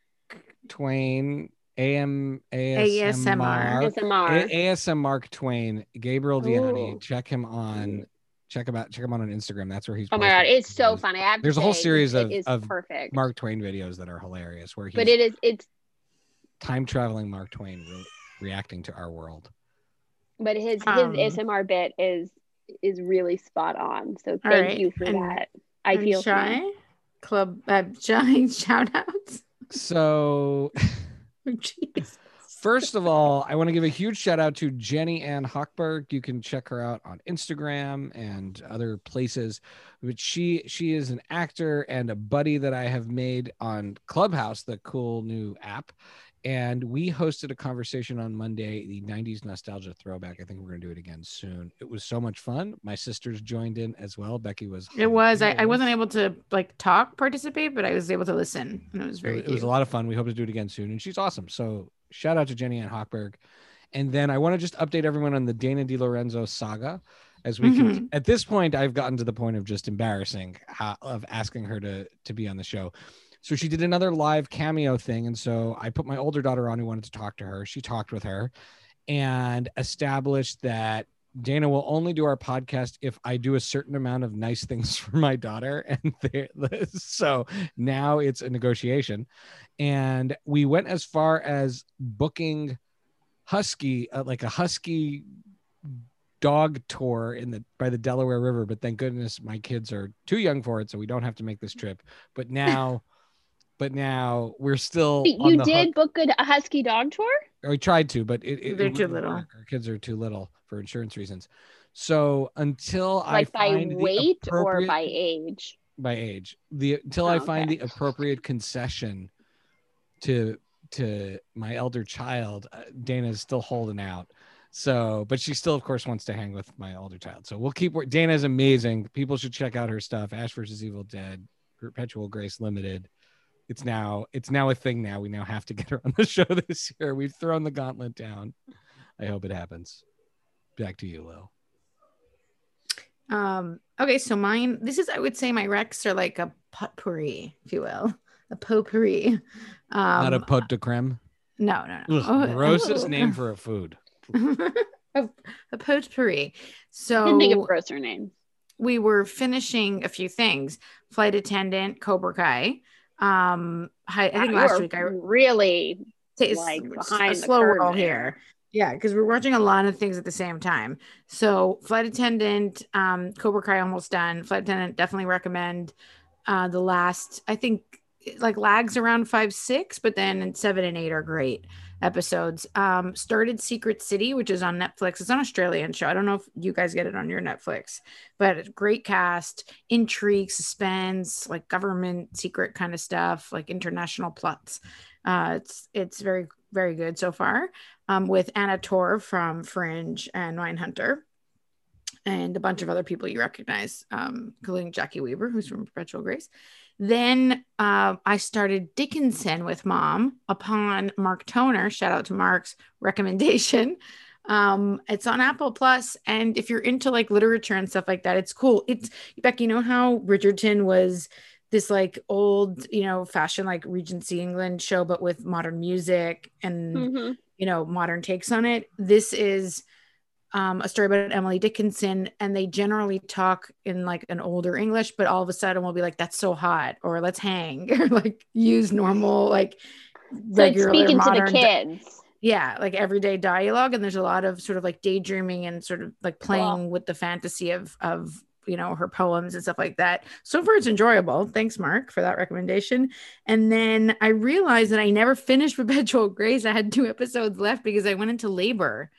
Twain, AM ASMR, ASMR. A- ASM Mark Twain, Gabriel Diani. Check him on. Check him out. Check him out on Instagram. That's where he's. Oh my god, it's so videos. fun. I have There's a whole series of- of perfect. Mark Twain videos that are hilarious, where he's but it is it's time traveling Mark Twain re- reacting to our world. but his Um, his ASMR bit is is really spot on. So thank right, you for and- that. I And feel shy seen. club uh, <laughs> shy shout outs. So <laughs> Jeez. First of all, I want to give a huge shout out to Jenny Ann Hochberg. You can check her out on Instagram and other places. But she she is an actor and a buddy that I have made on Clubhouse, the cool new app. And we hosted a conversation on Monday, the 90s nostalgia throwback. I think we're gonna do it again soon. It was so much fun. My sisters joined in as well. Becky was It was. I, I wasn't able to like talk, participate, but I was able to listen, and it was very. it, was a lot of fun. We hope to do it again soon. And she's awesome. So shout out to Jenny Ann Hochberg. And then I want to just update everyone on the Dana DeLorenzo saga. As we can, Mhm. at this point, I've gotten to the point of just embarrassing of asking her to to be on the show. so she did another live cameo thing. And so I put my older daughter on who wanted to talk to her. She talked with her and established that Dana will only do our podcast if I do a certain amount of nice things <laughs> for my daughter. And <laughs> so now it's a negotiation. And we went as far as booking Husky, uh, like a Husky dog tour in the by the Delaware River. But thank goodness my kids are too young for it, so we don't have to make this trip. But now, but now we're still. You did hook. book a Husky dog tour. We tried to, but it, it they're too little. Our kids are too little for insurance reasons. So until like I by weight or by age, by age, the until oh, I find okay. the appropriate concession to to my elder child, uh, Dana is still holding out. So, but she still, of course, wants to hang with my older child. So we'll keep. Dana is amazing. People should check out her stuff. Ash versus Evil Dead, Perpetual Grace Limited. It's now it's now a thing. Now we now have to <laughs> get her on the show this year. We've thrown the gauntlet down. I hope it happens. Back to you, Lil. Um. Okay, so mine. This is, I would say, my Rex are like a potpourri, if you will, a potpourri. Um, Not a pot de creme. No, no, no. Ugh, oh, grossest oh. name for a food. <laughs> a, a potpourri. So can think of grosser names. We were finishing a few things. Flight attendant, Cobra Kai. Um, I, I think last week I really t- like behind a slow roll here. Yeah, because we're watching a lot of things at the same time. So, flight attendant, um, Cobra Kai almost done. Flight attendant definitely recommend. Uh, the last, I think, like lags around five, six, but then seven and eight are great episodes. Um, started Secret City, which is on Netflix. It's an Australian show. I don't know if you guys get it on your Netflix, but it's great cast, intrigue, suspense, like government secret kind of stuff, like international plots. Uh, it's it's very very good so far. Um, with Anna Torv from Fringe and Mindhunter. And a bunch of other people you recognize, um, including Jacki Weaver, who's from Perpetual Grace. Then uh, I started Dickinson with mom upon Mark Toner. Shout out to Mark's recommendation. <laughs> Um, it's on Apple Plus, and if you're into like literature and stuff like that, it's cool. It's Becky. You know how Bridgerton was this like old, you know, fashion like Regency England show, but with modern music and mm-hmm. you know modern takes on it. This is um, a story about Emily Dickinson, and they generally talk in like an older English, but all of a sudden we'll be like, "That's so hot," or "Let's hang," <laughs> or like use normal like regular so speaking modern to the kids. Di- yeah, like everyday dialogue, and there's a lot of sort of like daydreaming and sort of like playing cool. with the fantasy of of you know her poems and stuff like that. So far, it's enjoyable. Thanks, Mark, for that recommendation. And then I realized that I never finished <laughs> Perpetual Grace. I had two episodes left because I went into labor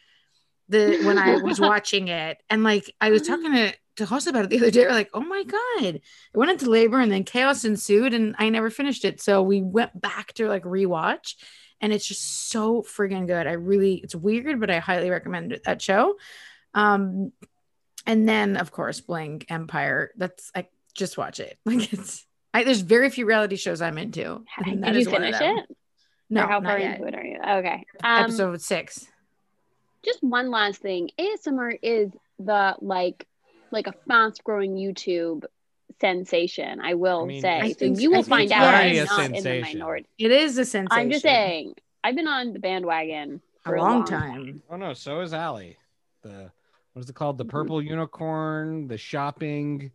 the when I was <laughs> watching it. And like I was talking to to host about it the other day. We're like, oh my god, I went into labor and then chaos ensued, and I never finished it. So we went back to like rewatch, and it's just so friggin' good. I really, it's weird, but I highly recommend that show. Um, and then of course, Bling Empire. That's I just watch it. <laughs> Like it's I, there's very few reality shows I'm into. Did you finish it? No, or how far into it are you? Okay, um, episode six just one last thing. Asmr is the like like a fast growing youtube sensation i will I mean, say. So you will find out i'm not sensation. in the minority. It is a sensation. I'm just saying. I've been on the bandwagon for a long, a long time. time. oh no so is ali the what is it called? The purple mm-hmm. unicorn the shopping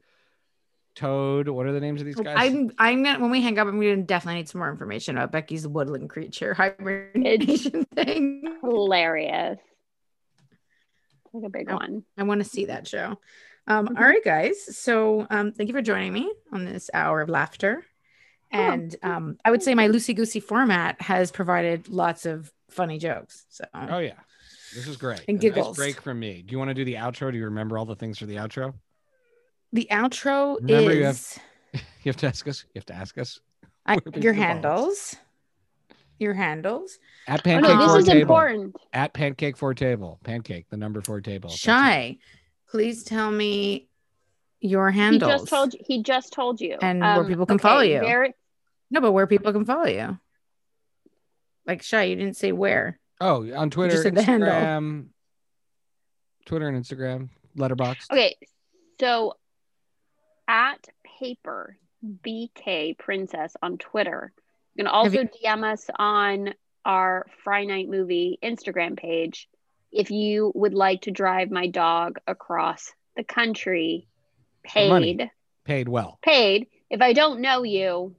toad. What are the names of these guys? I'm i'm gonna when we hang up i'm gonna definitely need some more information about becky's woodland creature <laughs> hibernation it's thing. hilarious like a big I, one. I want to see that show. Um, mm-hmm. all right, guys. So um, thank you for joining me on this hour of laughter. Oh. And um, I would say my loosey goosey format has provided lots of funny jokes. So oh yeah, this is great. And a giggles. Nice break from me. Do you want to do the outro? Do you remember all the things for the outro? The outro remember is. You have, <laughs> you have to ask us. You have to ask us. I, your handles your handles. At pancake oh, no, this is table. important. At pancake four table. Pancake, the number four table. Shy, please tell me your handles. He just told you. He just told you. And um, where people can okay, follow you. Very... No, but where people can follow you. Like Shy, you didn't say where. Oh, on Twitter, Instagram, Twitter and Instagram, Letterboxd. Okay, so at paper BK Princess on Twitter. You can also you- DM us on our Friday Night Movie Instagram page if you would like to drive my dog across the country For money. paid. Paid well. Paid. If I don't know you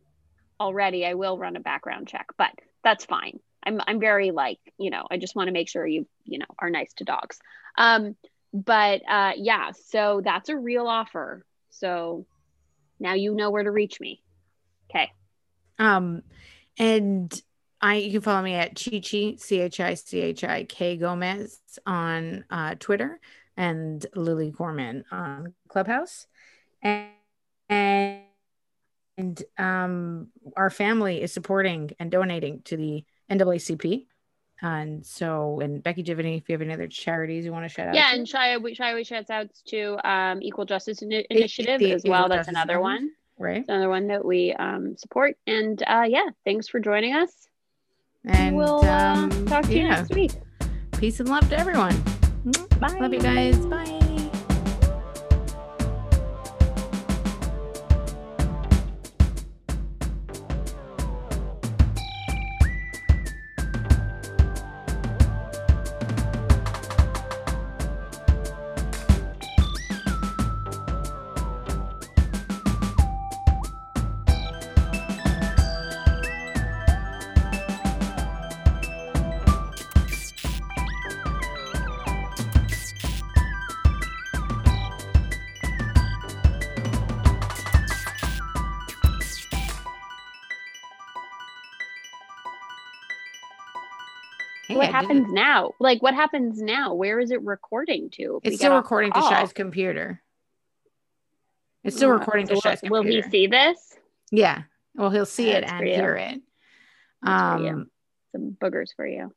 already, I will run a background check, but that's fine. I'm I'm very like, you know, I just want to make sure you, you know, are nice to dogs. Um, but uh yeah, so that's a real offer. So now you know where to reach me. Um, and I you can follow me at Chichi C H I C H I K Gomez on uh, Twitter and Lily Corman on Clubhouse, and and, and um, our family is supporting and donating to the NAACP. And so, and Becky, do you have any, if you have any other charities you want to shout out? Yeah, to? and Shy always shouts outs to um Equal Justice Initiative the as well. That's another one. Right. It's another one that we um support. And uh yeah, thanks for joining us. And we'll uh, um, talk to you next week. peace and love to everyone. Bye. Love you guys. Bye. What did it. happens now? Like what happens now? Where is it recording to? It's still recording to? Shy's computer. It's still recording to so computer. will, he see this? Yeah. Well, he'll see it That's for and hear it. That's for you. Um, Some boogers for you.